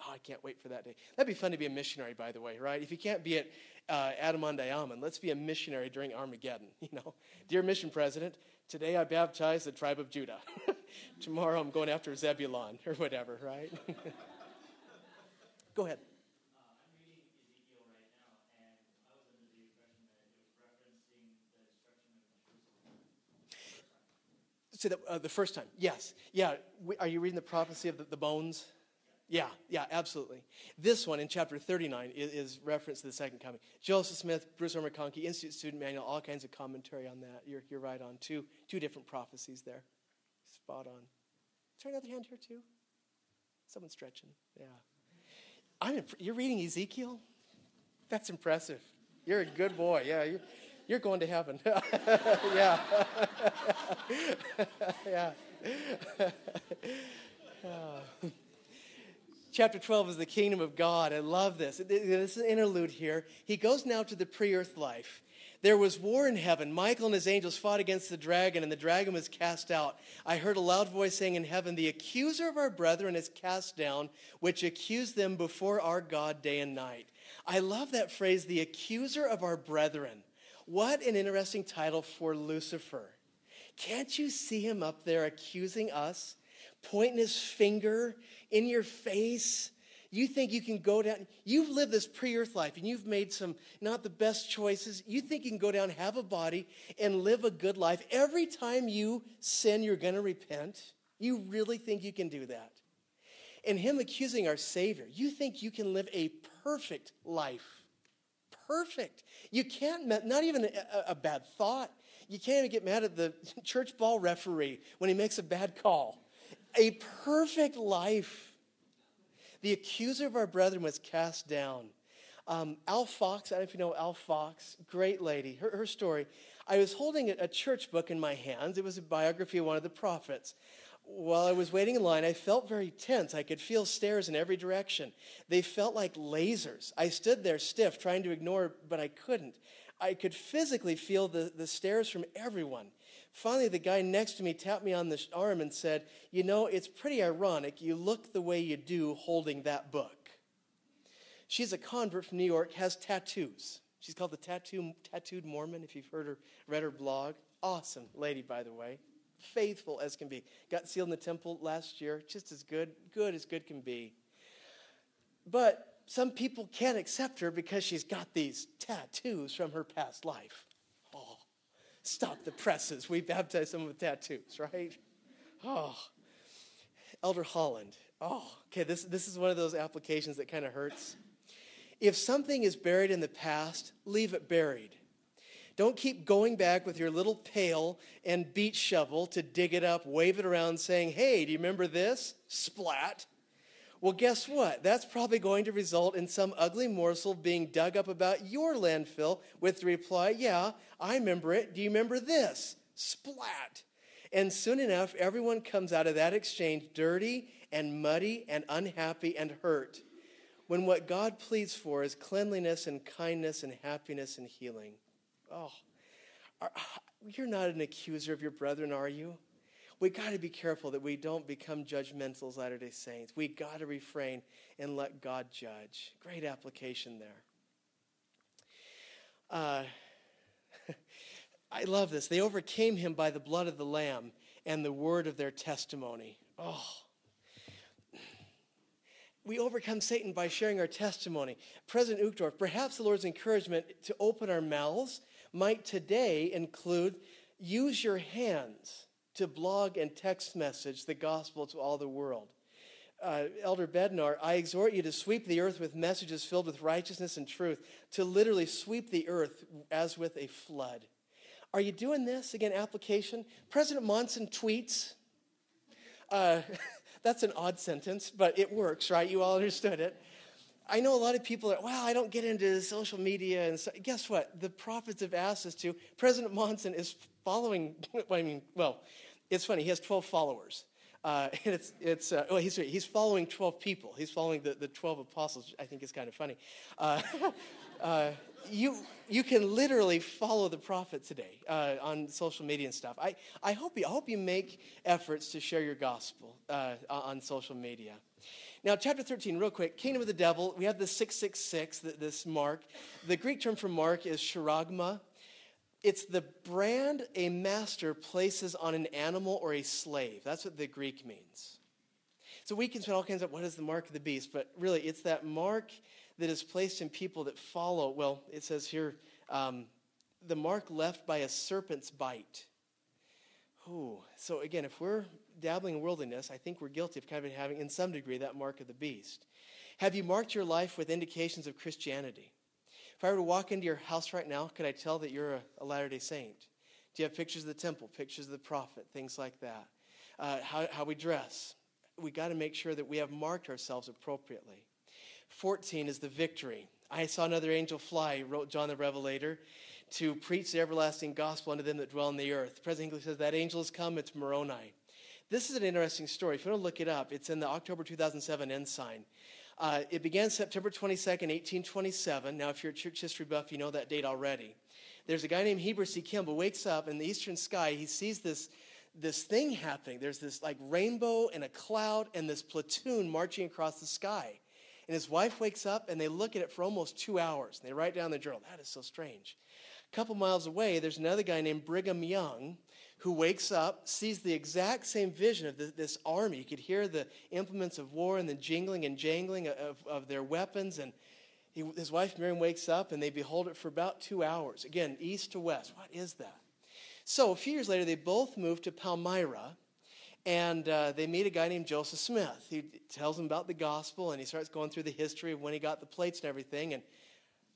Oh, I can't wait for that day. That'd be fun to be a missionary, by the way, right? If you can't be at uh, Adam-ondi-Ahman, let's be a missionary during Armageddon. You know, dear mission president, today I baptize the tribe of Judah. Tomorrow I'm going after Zebulon or whatever, right? Go ahead. Say that uh, the first time. Yes. Yeah. We, are you reading the prophecy of the, the bones? Yeah, yeah, absolutely. This one in chapter 39 is, is reference to the second coming. Joseph Smith, Bruce R. McConkie, Institute Student Manual, all kinds of commentary on that. You're, you're right on. Two, two different prophecies there. Spot on. Is there another hand here too? Someone stretching. Yeah. I'm imp- you're reading Ezekiel? That's impressive. You're a good boy. Yeah, you're, you're going to heaven. yeah. yeah. Uh, chapter 12 is the kingdom of God. I love this. This is an interlude here. He goes now to the pre earth life. There was war in heaven. Michael and his angels fought against the dragon, and the dragon was cast out. I heard a loud voice saying in heaven, The accuser of our brethren is cast down, which accused them before our God day and night. I love that phrase, the accuser of our brethren. What an interesting title for Lucifer. Can't you see him up there accusing us, pointing his finger in your face? You think you can go down, you've lived this pre earth life and you've made some not the best choices. You think you can go down, have a body, and live a good life. Every time you sin, you're going to repent. You really think you can do that? And him accusing our Savior, you think you can live a perfect life perfect. You can't, not even a, a bad thought. You can't even get mad at the church ball referee when he makes a bad call. A perfect life. The accuser of our brethren was cast down. Um, Al Fox, I don't know if you know Al Fox, great lady. Her, her story. I was holding a, a church book in my hands. It was a biography of one of the prophets while I was waiting in line, I felt very tense. I could feel stares in every direction. They felt like lasers. I stood there stiff, trying to ignore, but I couldn't. I could physically feel the, the stares from everyone. Finally, the guy next to me tapped me on the arm and said, You know, it's pretty ironic. You look the way you do holding that book. She's a convert from New York, has tattoos. She's called the Tattoo, Tattooed Mormon, if you've heard her, read her blog. Awesome lady, by the way faithful as can be. Got sealed in the temple last year, just as good, good as good can be. But some people can't accept her because she's got these tattoos from her past life. Stop the presses. We baptize someone with tattoos, right? Oh, Elder Holland. Oh, okay, this, this is one of those applications that kind of hurts. If something is buried in the past, leave it buried. Don't keep going back with your little pail and beach shovel to dig it up, wave it around, saying, Hey, do you remember this? Splat. Well, guess what? That's probably going to result in some ugly morsel being dug up about your landfill with the reply, Yeah, I remember it. Do you remember this? Splat. And soon enough, everyone comes out of that exchange dirty and muddy and unhappy and hurt. When what God pleads for is cleanliness and kindness and happiness and healing. Oh, are, you're not an accuser of your brethren, are you? We got to be careful that we don't become judgmental as Latter day Saints. We got to refrain and let God judge. Great application there. Uh, I love this. They overcame him by the blood of the Lamb and the word of their testimony. Oh. We overcome Satan by sharing our testimony. President Uchtdorf, perhaps the Lord's encouragement to open our mouths might today include use your hands to blog and text message the gospel to all the world. Uh, Elder Bednar, I exhort you to sweep the earth with messages filled with righteousness and truth, to literally sweep the earth as with a flood. Are you doing this? Again, application. President Monson tweets. Uh, that's an odd sentence, but it works, right? You all understood it. I know a lot of people are, well, I don't get into social media. And so, guess what? The prophets have asked us to. President Monson is following, I mean, well, it's funny. He has 12 followers. Uh, and it's, it's uh, well, he's, he's following 12 people. He's following the, the 12 apostles, I think is kind of funny. Uh, uh, you, you can literally follow the prophet today uh, on social media and stuff. I, I, hope you, I hope you make efforts to share your gospel uh, on social media. Now, chapter 13, real quick Kingdom of the Devil, we have the 666, this mark. The Greek term for mark is charagma. It's the brand a master places on an animal or a slave. That's what the Greek means. So we can spend all kinds of what is the mark of the beast, but really it's that mark that is placed in people that follow. Well, it says here, um, the mark left by a serpent's bite. Ooh. So again, if we're dabbling in worldliness, I think we're guilty of kind of having, in some degree, that mark of the beast. Have you marked your life with indications of Christianity? If I were to walk into your house right now, could I tell that you're a, a Latter day Saint? Do you have pictures of the temple, pictures of the prophet, things like that? Uh, how, how we dress. We got to make sure that we have marked ourselves appropriately. 14 is the victory. I saw another angel fly, wrote John the Revelator, to preach the everlasting gospel unto them that dwell on the earth. President English says that angel has come, it's Moroni. This is an interesting story. If you want to look it up, it's in the October 2007 Ensign. Uh, it began September 22nd, 1827. Now, if you're a church history buff, you know that date already. There's a guy named Heber C. Kimball wakes up in the eastern sky. He sees this, this thing happening. There's this like rainbow and a cloud and this platoon marching across the sky. And his wife wakes up and they look at it for almost two hours. And they write down the journal. That is so strange. A couple miles away, there's another guy named Brigham Young who wakes up, sees the exact same vision of the, this army. You could hear the implements of war and the jingling and jangling of, of their weapons. And he, his wife Miriam wakes up and they behold it for about two hours. Again, east to west. What is that? So a few years later, they both move to Palmyra and uh, they meet a guy named Joseph Smith. He tells them about the gospel and he starts going through the history of when he got the plates and everything. And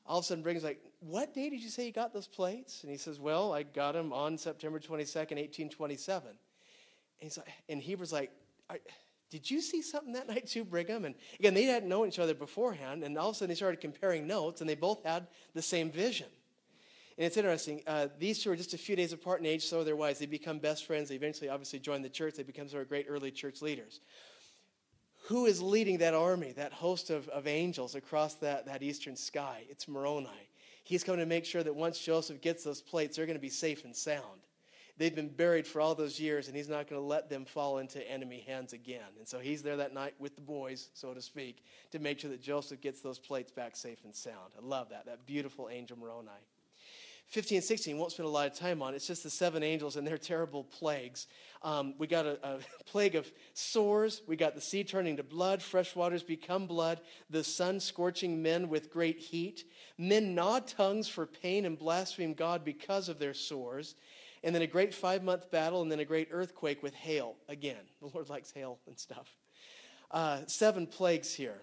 all of a sudden Brigham's like, What day did you say you got those plates? And he says, Well, I got them on September 22nd, 1827. And, he's like, and Heber's like, Did you see something that night too, Brigham? And again, they hadn't known each other beforehand. And all of a sudden they started comparing notes, and they both had the same vision. And it's interesting. Uh, these two are just a few days apart in age, so wives. They become best friends. They eventually, obviously, join the church. They become sort of great early church leaders who is leading that army, that host of, of angels across that, that eastern sky? It's Moroni. He's coming to make sure that once Joseph gets those plates, they're going to be safe and sound. They've been buried for all those years, and he's not going to let them fall into enemy hands again. And so he's there that night with the boys, so to speak, to make sure that Joseph gets those plates back safe and sound. I love that, that beautiful angel Moroni. 15 and 16, won't spend a lot of time on. It's just the seven angels and their terrible plagues. Um, we got a, a, plague of sores. We got the sea turning to blood. Fresh waters become blood. The sun scorching men with great heat. Men gnaw tongues for pain and blaspheme God because of their sores. And then a great five month battle, and then a great earthquake with hail. Again, the Lord likes hail and stuff. Uh, seven plagues here.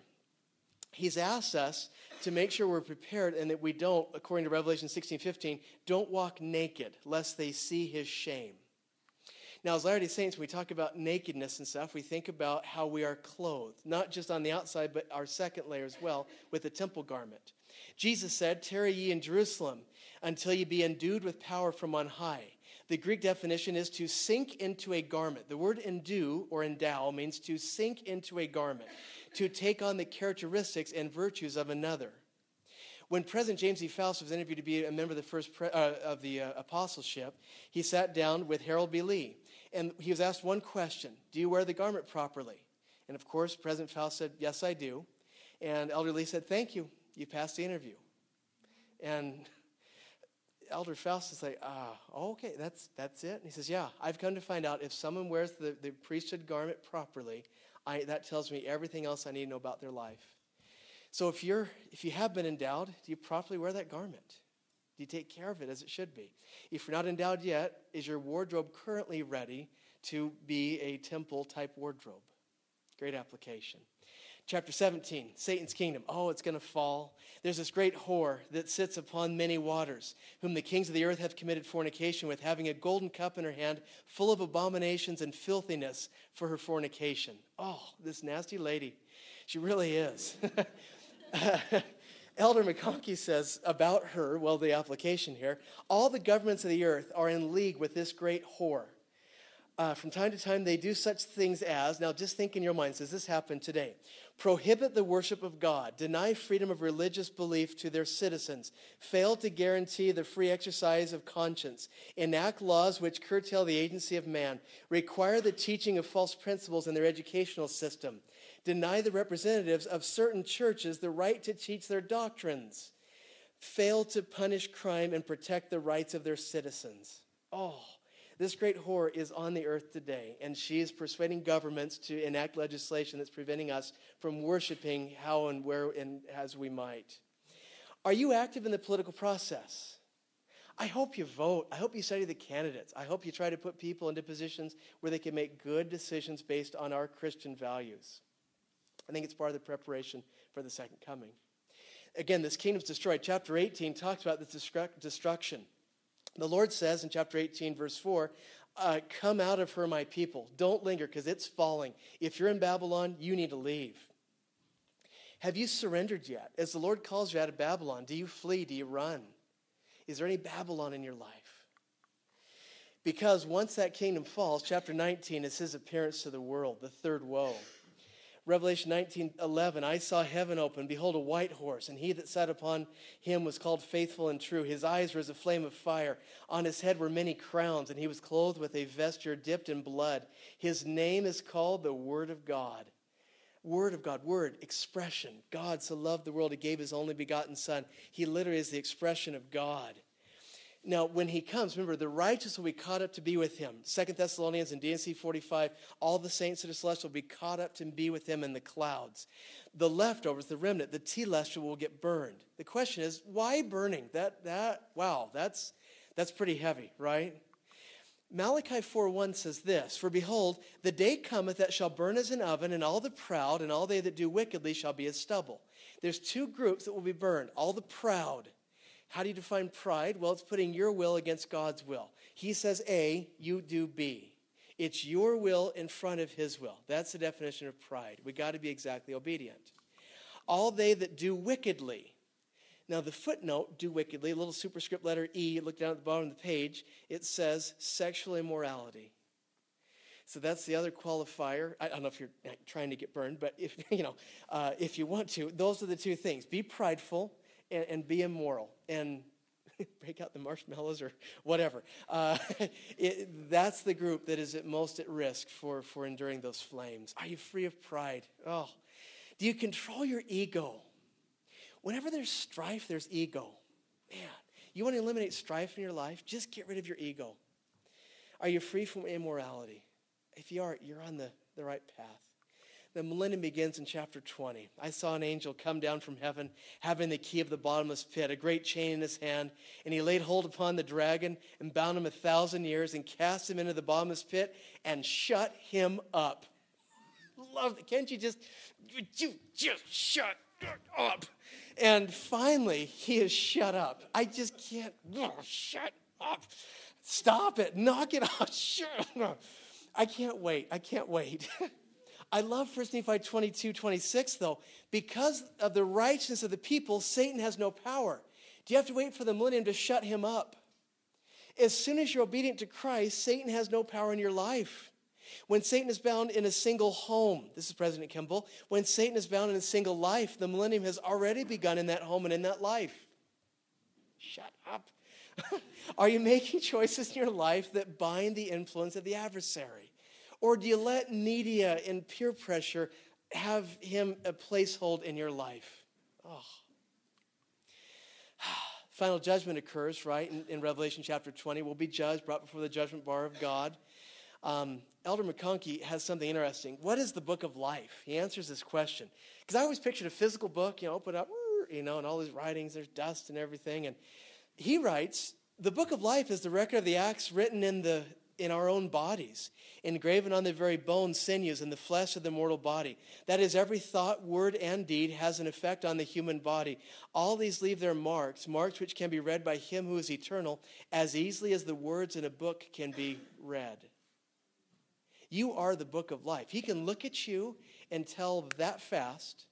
He's asked us to make sure we're prepared and that we don't, according to Revelation 16 15, don't walk naked lest they see his shame. Now, as Latter day Saints, when we talk about nakedness and stuff, we think about how we are clothed, not just on the outside, but our second layer as well, with the temple garment. Jesus said, Tarry ye in Jerusalem until ye be endued with power from on high. The Greek definition is to sink into a garment. The word endue or endow means to sink into a garment to take on the characteristics and virtues of another. When President James E. Faust was interviewed to be a member of the first pre- uh, of the uh, apostleship, he sat down with Harold B. Lee, and he was asked one question: "Do you wear the garment properly?" And of course, President Faust said, "Yes, I do." And Elder Lee said, "Thank you. You passed the interview." And Elder Faust is like, ah, okay, that's, that's it. And he says, yeah, I've come to find out if someone wears the, the priesthood garment properly, I, that tells me everything else I need to know about their life. So if you're if you have been endowed, do you properly wear that garment? Do you take care of it as it should be? If you're not endowed yet, is your wardrobe currently ready to be a temple type wardrobe? Great application. Chapter 17, Satan's kingdom. Oh, it's going to fall. There's this great whore that sits upon many waters, whom the kings of the earth have committed fornication with, having a golden cup in her hand, full of abominations and filthiness for her fornication. Oh, this nasty lady. She really is. Elder McConkie says about her, well, the application here, all the governments of the earth are in league with this great whore. Uh, from time to time, they do such things as, now just think in your minds, does this happen today? Prohibit the worship of God, deny freedom of religious belief to their citizens, fail to guarantee the free exercise of conscience, enact laws which curtail the agency of man, require the teaching of false principles in their educational system, deny the representatives of certain churches the right to teach their doctrines, fail to punish crime and protect the rights of their citizens. Oh, this great whore is on the earth today, and she is persuading governments to enact legislation that's preventing us from worshiping how and where and as we might. Are you active in the political process? I hope you vote. I hope you study the candidates. I hope you try to put people into positions where they can make good decisions based on our Christian values. I think it's part of the preparation for the second coming. Again, this kingdom's destroyed. Chapter 18 talks about this destruction. The Lord says in chapter 18, verse 4, uh, Come out of her, my people. Don't linger because it's falling. If you're in Babylon, you need to leave. Have you surrendered yet? As the Lord calls you out of Babylon, do you flee? Do you run? Is there any Babylon in your life? Because once that kingdom falls, chapter 19 is his appearance to the world, the third woe. Revelation 19 11, I saw heaven open. Behold, a white horse, and he that sat upon him was called faithful and true. His eyes were as a flame of fire. On his head were many crowns, and he was clothed with a vesture dipped in blood. His name is called the Word of God. Word of God, word, expression. God so loved the world, he gave his only begotten Son. He literally is the expression of God. Now, when he comes, remember, the righteous will be caught up to be with him. Second Thessalonians and D&C 45, all the saints of the celestial will be caught up to be with him in the clouds. The leftovers, the remnant, the telestial will get burned. The question is, why burning? That, that, wow, that's, that's pretty heavy, right? Malachi 4:1 says this, For behold, the day cometh that shall burn as an oven, and all the proud and all they that do wickedly shall be as stubble. There's two groups that will be burned, all the proud how do you define pride? Well, it's putting your will against God's will. He says A, you do B. It's your will in front of his will. That's the definition of pride. We got to be exactly obedient. All they that do wickedly. Now, the footnote, do wickedly, a little superscript letter E, look down at the bottom of the page, it says sexual immorality. So that's the other qualifier. I don't know if you're trying to get burned, but if you know, uh, if you want to, those are the two things: be prideful and, and be immoral and break out the marshmallows or whatever. Uh, it, that's the group that is at most at risk for, for enduring those flames. Are you free of pride? Oh, do you control your ego? Whenever there's strife, there's ego. Man, you want to eliminate strife in your life? Just get rid of your ego. Are you free from immorality? If you are, you're on the, the right path. The millennium begins in chapter 20. I saw an angel come down from heaven, having the key of the bottomless pit, a great chain in his hand, and he laid hold upon the dragon and bound him a thousand years and cast him into the bottomless pit and shut him up. Love it. Can't you just, you just shut up? And finally, he is shut up. I just can't, shut up. Stop it. Knock it off. Shut up. I can't wait. I can't wait. I love 1 Nephi 22, 26, though. Because of the righteousness of the people, Satan has no power. Do you have to wait for the millennium to shut him up? As soon as you're obedient to Christ, Satan has no power in your life. When Satan is bound in a single home, this is President Kimball, when Satan is bound in a single life, the millennium has already begun in that home and in that life. Shut up. Are you making choices in your life that bind the influence of the adversary? Or do you let media and peer pressure have him a placehold in your life? Oh. Final judgment occurs, right, in, in, Revelation chapter 20. We'll be judged, brought before the judgment bar of God. Um, Elder McConkie has something interesting. What is the book of life? He answers this question. Because I always pictured a physical book, you know, open up, you know, and all these writings, there's dust and everything. And he writes, the book of life is the record of the acts written in the in our own bodies, engraven on the very bones, sinews, and the flesh of the mortal body. That is, every thought, word, and deed has an effect on the human body. All these leave their marks, marks which can be read by him who is eternal as easily as the words in a book can be read. You are the book of life. He can look at you and tell that fast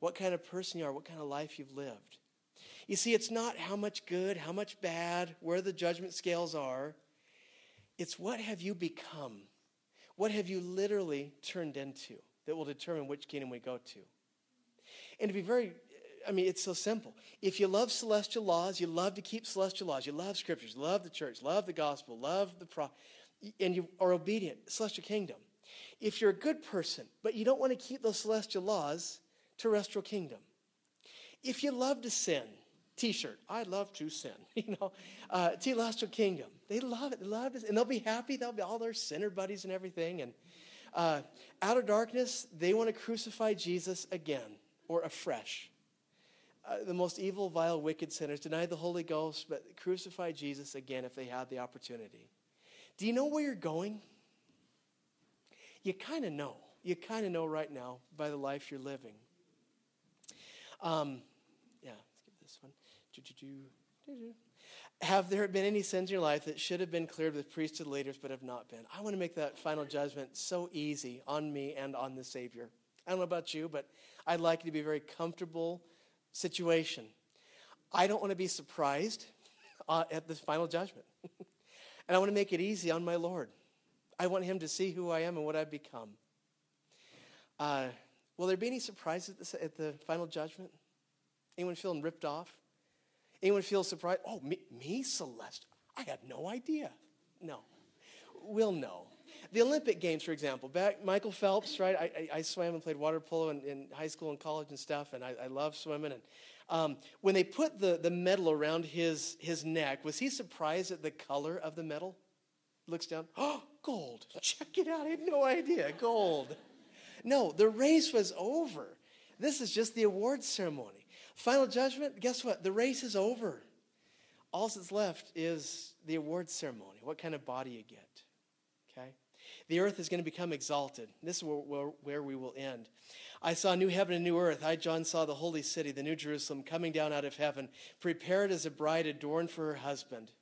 what kind of person you are, what kind of life you've lived. You see, it's not how much good, how much bad, where the judgment scales are. It's what have you become? What have you literally turned into that will determine which kingdom we go to? And to be very, I mean, it's so simple. If you love celestial laws, you love to keep celestial laws, you love scriptures, love the church, love the gospel, love the pro, and you are obedient, celestial kingdom. If you're a good person, but you don't want to keep those celestial laws, terrestrial kingdom. If you love to sin, T-shirt. I love to sin. You know, uh, Telestial Kingdom. They love it. They love it, and they'll be happy. They'll be all their sinner buddies and everything. And uh, out of darkness, they want to crucify Jesus again or afresh. Uh, the most evil, vile, wicked sinners deny the Holy Ghost, but crucify Jesus again if they had the opportunity. Do you know where you're going? You kind of know. You kind of know right now by the life you're living. Um, yeah, let's get this one. Have there been any sins in your life that should have been cleared with priesthood leaders but have not been? I want to make that final judgment so easy on me and on the Savior. I don't know about you, but I'd like it to be a very comfortable situation. I don't want to be surprised uh, at the final judgment. and I want to make it easy on my Lord. I want Him to see who I am and what I've become. Uh, will there be any surprises at the, at the final judgment? Anyone feeling ripped off? Anyone feel surprised? Oh, me, me, Celeste? I had no idea. No, we'll know. The Olympic Games, for example, back Michael Phelps, right? I, I, I swam and played water polo in, in, high school and college and stuff, and I, I love swimming. And um, when they put the, the medal around his, his neck, was he surprised at the color of the medal? Looks down, oh, gold. Check it out. I had no idea. Gold. No, the race was over. This is just the award ceremony. Final judgment, guess what? The race is over. All that's left is the award ceremony. What kind of body you get. Okay? The earth is going to become exalted. This is where, we will end. I saw new heaven and new earth. I, John, saw the holy city, the new Jerusalem, coming down out of heaven, prepared as a bride adorned for her husband.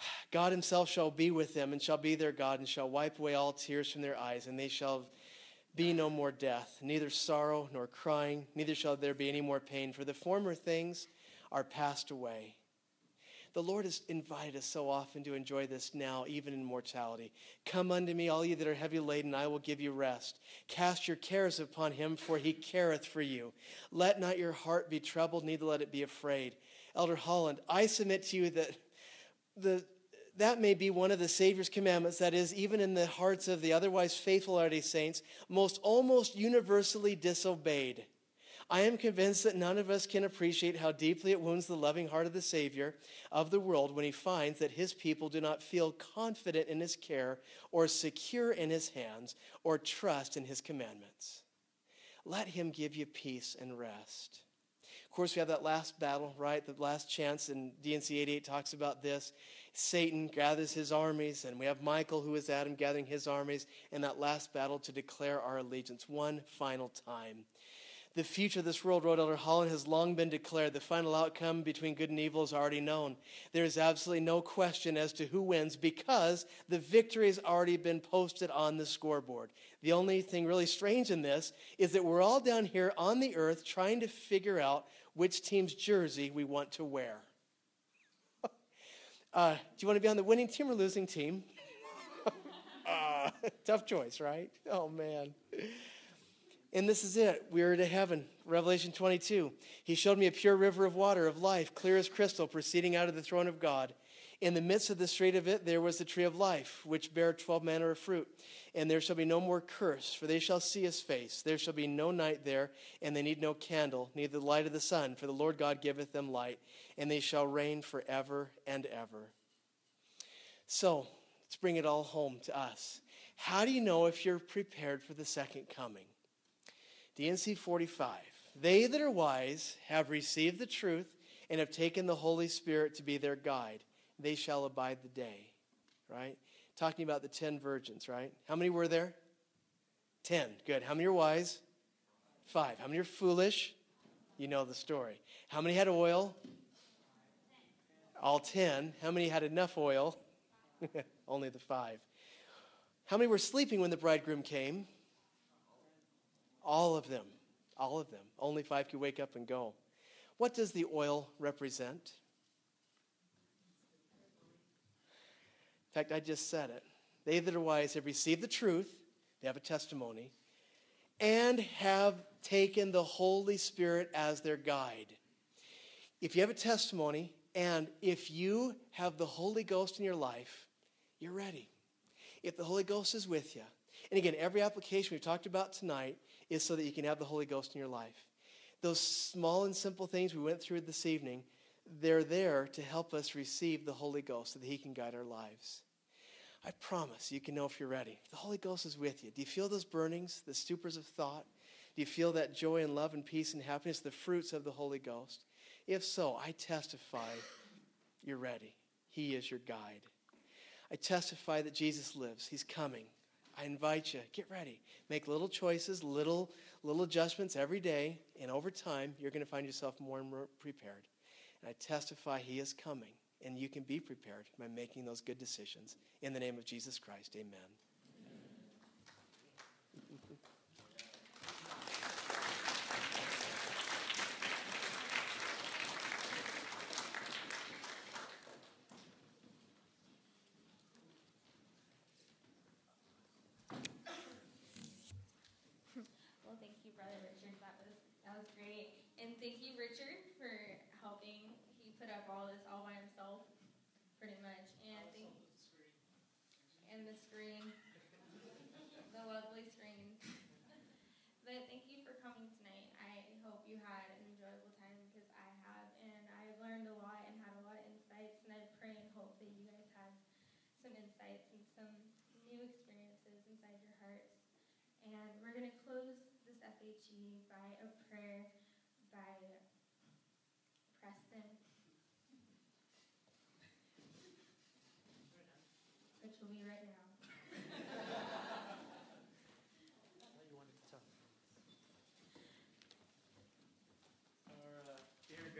God himself shall be with them and shall be their God and shall wipe away all tears from their eyes, and they shall be no more death, neither sorrow nor crying, neither shall there be any more pain, for the former things are passed away. The Lord has invited us so often to enjoy this now, even in mortality. Come unto me, all ye that are heavy laden, I will give you rest. Cast your cares upon him, for he careth for you. Let not your heart be troubled, neither let it be afraid. Elder Holland, I submit to you that the that may be one of the Savior's commandments that is, even in the hearts of the otherwise faithful Latter saints, most almost universally disobeyed. I am convinced that none of us can appreciate how deeply it wounds the loving heart of the Savior of the world when he finds that his people do not feel confident in his care or secure in his hands or trust in his commandments. Let him give you peace and rest. Of course, we have that last battle, right? The last chance, and D&C 88 talks about this. Satan gathers his armies, and we have Michael, who is Adam, gathering his armies in that last battle to declare our allegiance one final time. The future of this world, wrote Elder Holland, has long been declared. The final outcome between good and evil is already known. There is absolutely no question as to who wins because the victory has already been posted on the scoreboard. The only thing really strange in this is that we're all down here on the earth trying to figure out which team's jersey we want to wear. Uh, do you want to be on the winning team or losing team? uh, tough choice, right? Oh, man. And this is it. We're to heaven. Revelation 22. He showed me a pure river of water of life, clear as crystal, proceeding out of the throne of God. In the midst of the street of it, there was the tree of life, which bare twelve manner of fruit. And there shall be no more curse, for they shall see his face. There shall be no night there, and they need no candle, neither the light of the sun, for the Lord God giveth them light, and they shall reign forever and ever. So, let's bring it all home to us. How do you know if you're prepared for the second coming? D&C 45. They that are wise have received the truth and have taken the Holy Spirit to be their guide they shall abide the day, right? Talking about the 10 virgins, right? How many were there? 10. Good. How many are wise? Five. How many are foolish? You know the story. How many had oil? All 10. How many had enough oil? Only the five. How many were sleeping when the bridegroom came? All of them. All of them. Only five could wake up and go. What does the oil represent? In fact, I just said it. They that are wise have received the truth, they have a testimony, and have taken the Holy Spirit as their guide. If you have a testimony, and if you have the Holy Ghost in your life, you're ready. If the Holy Ghost is with you, and again, every application we've talked about tonight is so that you can have the Holy Ghost in your life. Those small and simple things we went through this evening, they're there to help us receive the Holy Ghost so that He can guide our lives. I promise you can know if you're ready. The Holy Ghost is with you. Do you feel those burnings, the stupors of thought? Do you feel that joy and love and peace and happiness, the fruits of the Holy Ghost? If so, I testify you're ready. He is your guide. I testify that Jesus lives. He's coming. I invite you, get ready. Make little choices, little, little adjustments every day, and over time, you're going to find yourself more and more prepared. And I testify He is coming, and you can be prepared by making those good decisions. In the name of Jesus Christ, amen.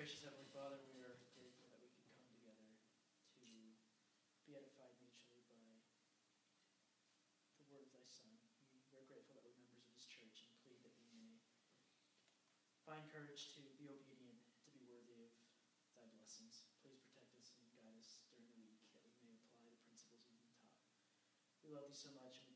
Gracious Heavenly Father, we are grateful that we can come together to be edified mutually by the word of thy Son. We're grateful that we're members of this church and plead that we may find courage to be obedient, to be worthy of thy blessings. Please protect us and guide us during the week that we may apply the principles we've been taught. We love you so much.